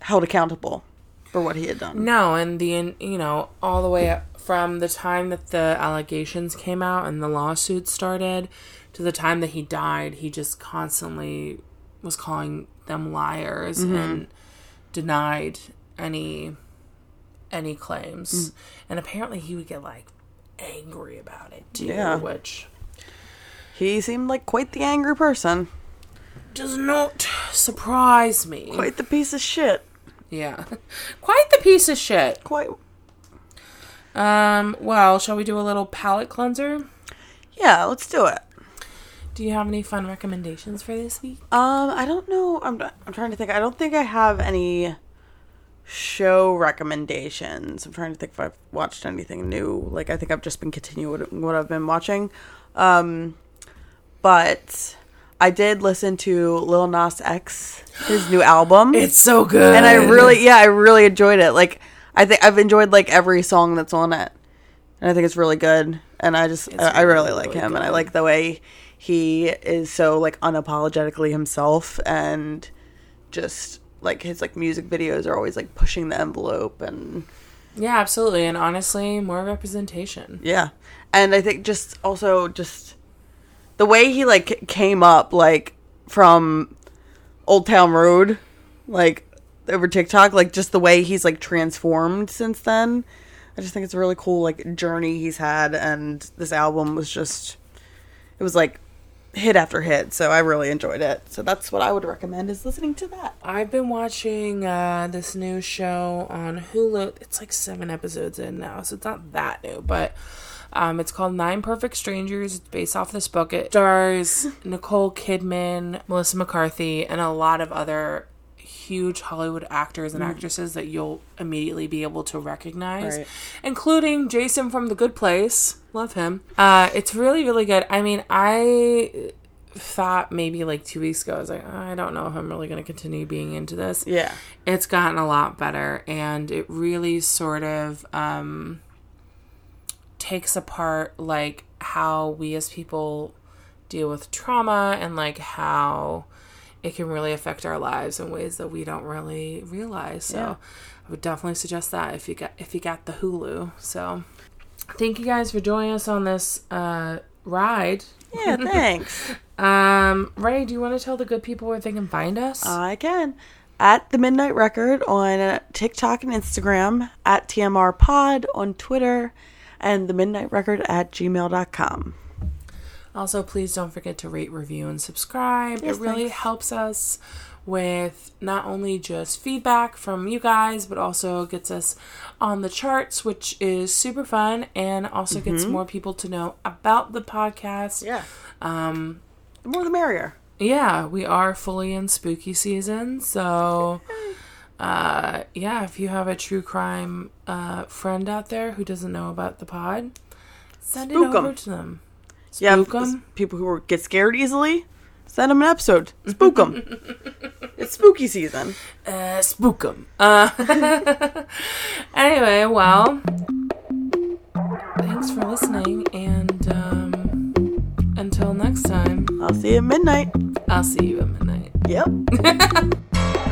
held accountable for what he had done. No, and the you know all the way up from the time that the allegations came out and the lawsuit started to the time that he died, he just constantly was calling them liars mm-hmm. and denied any any claims. Mm. And apparently he would get like angry about it too, Yeah. which He seemed like quite the angry person. does not surprise me. Quite the piece of shit. Yeah. (laughs) Quite the piece of shit. Quite. Um, well, shall we do a little palate cleanser? Yeah, let's do it. Do you have any fun recommendations for this week? Um, I don't know. I'm I'm trying to think. I don't think I have any show recommendations. I'm trying to think if I've watched anything new. Like I think I've just been continuing what, what I've been watching. Um, but I did listen to Lil Nas X his new album. It's so good. and I really, yeah, I really enjoyed it. Like, I think I've enjoyed like every song that's on it, and I think it's really good. And I just, I, I really, really, like really him, and I like the way he is so like unapologetically himself, and just like his like music videos are always like pushing the envelope, and Yeah, absolutely. And honestly, more representation. yeah, and I think just also just the way he like came up like from Old Town Road, like over TikTok, like just the way he's like transformed since then. I just think it's a really cool like journey he's had, and this album was just it was like hit after hit, so I really enjoyed it. So that's what I would recommend is listening to that. I've been watching uh, this new show on Hulu. It's like seven episodes in now, so it's not that new, but um, it's called Nine Perfect Strangers. It's based off this book. It stars Nicole Kidman, Melissa McCarthy, and a lot of other huge Hollywood actors and actresses that you'll immediately be able to recognize, Right. including Jason from The Good Place. Love him. Uh, it's really, really good. I mean, I thought maybe like two weeks ago, I was like, I don't know if I'm really going to continue being into this. Yeah, It's gotten a lot better, and it really sort of um, takes apart like how we as people deal with trauma and like how it can really affect our lives in ways that we don't really realize. So Yeah. I would definitely suggest that if you got if you got the Hulu. So thank you guys for joining us on this uh, ride. yeah. (laughs) Thanks. Um, Ray, do you want to tell the good people where they can find us? I can. At the Midnight Record on uh, TikTok and Instagram, at TMR Pod on Twitter, and the Midnight Record at gmail.com. Also, please don't forget to rate, review, and subscribe. Yes, it really thanks. helps us with not only just feedback from you guys, but also gets us on the charts, which is super fun, and also gets more people to know about the podcast. Yeah. Um, The more the merrier. yeah, we are fully in spooky season, so (laughs) uh, yeah, if you have a true crime uh, friend out there who doesn't know about the pod, send Spook it over 'em. to them. Yeah. Spook 'em. People who get scared easily, send them an episode. (laughs) Spook them. it's spooky season. Uh, them. Uh, (laughs) anyway, well, thanks for listening, and um, until next time, I'll see you at midnight. I'll see you at midnight. Yep. (laughs)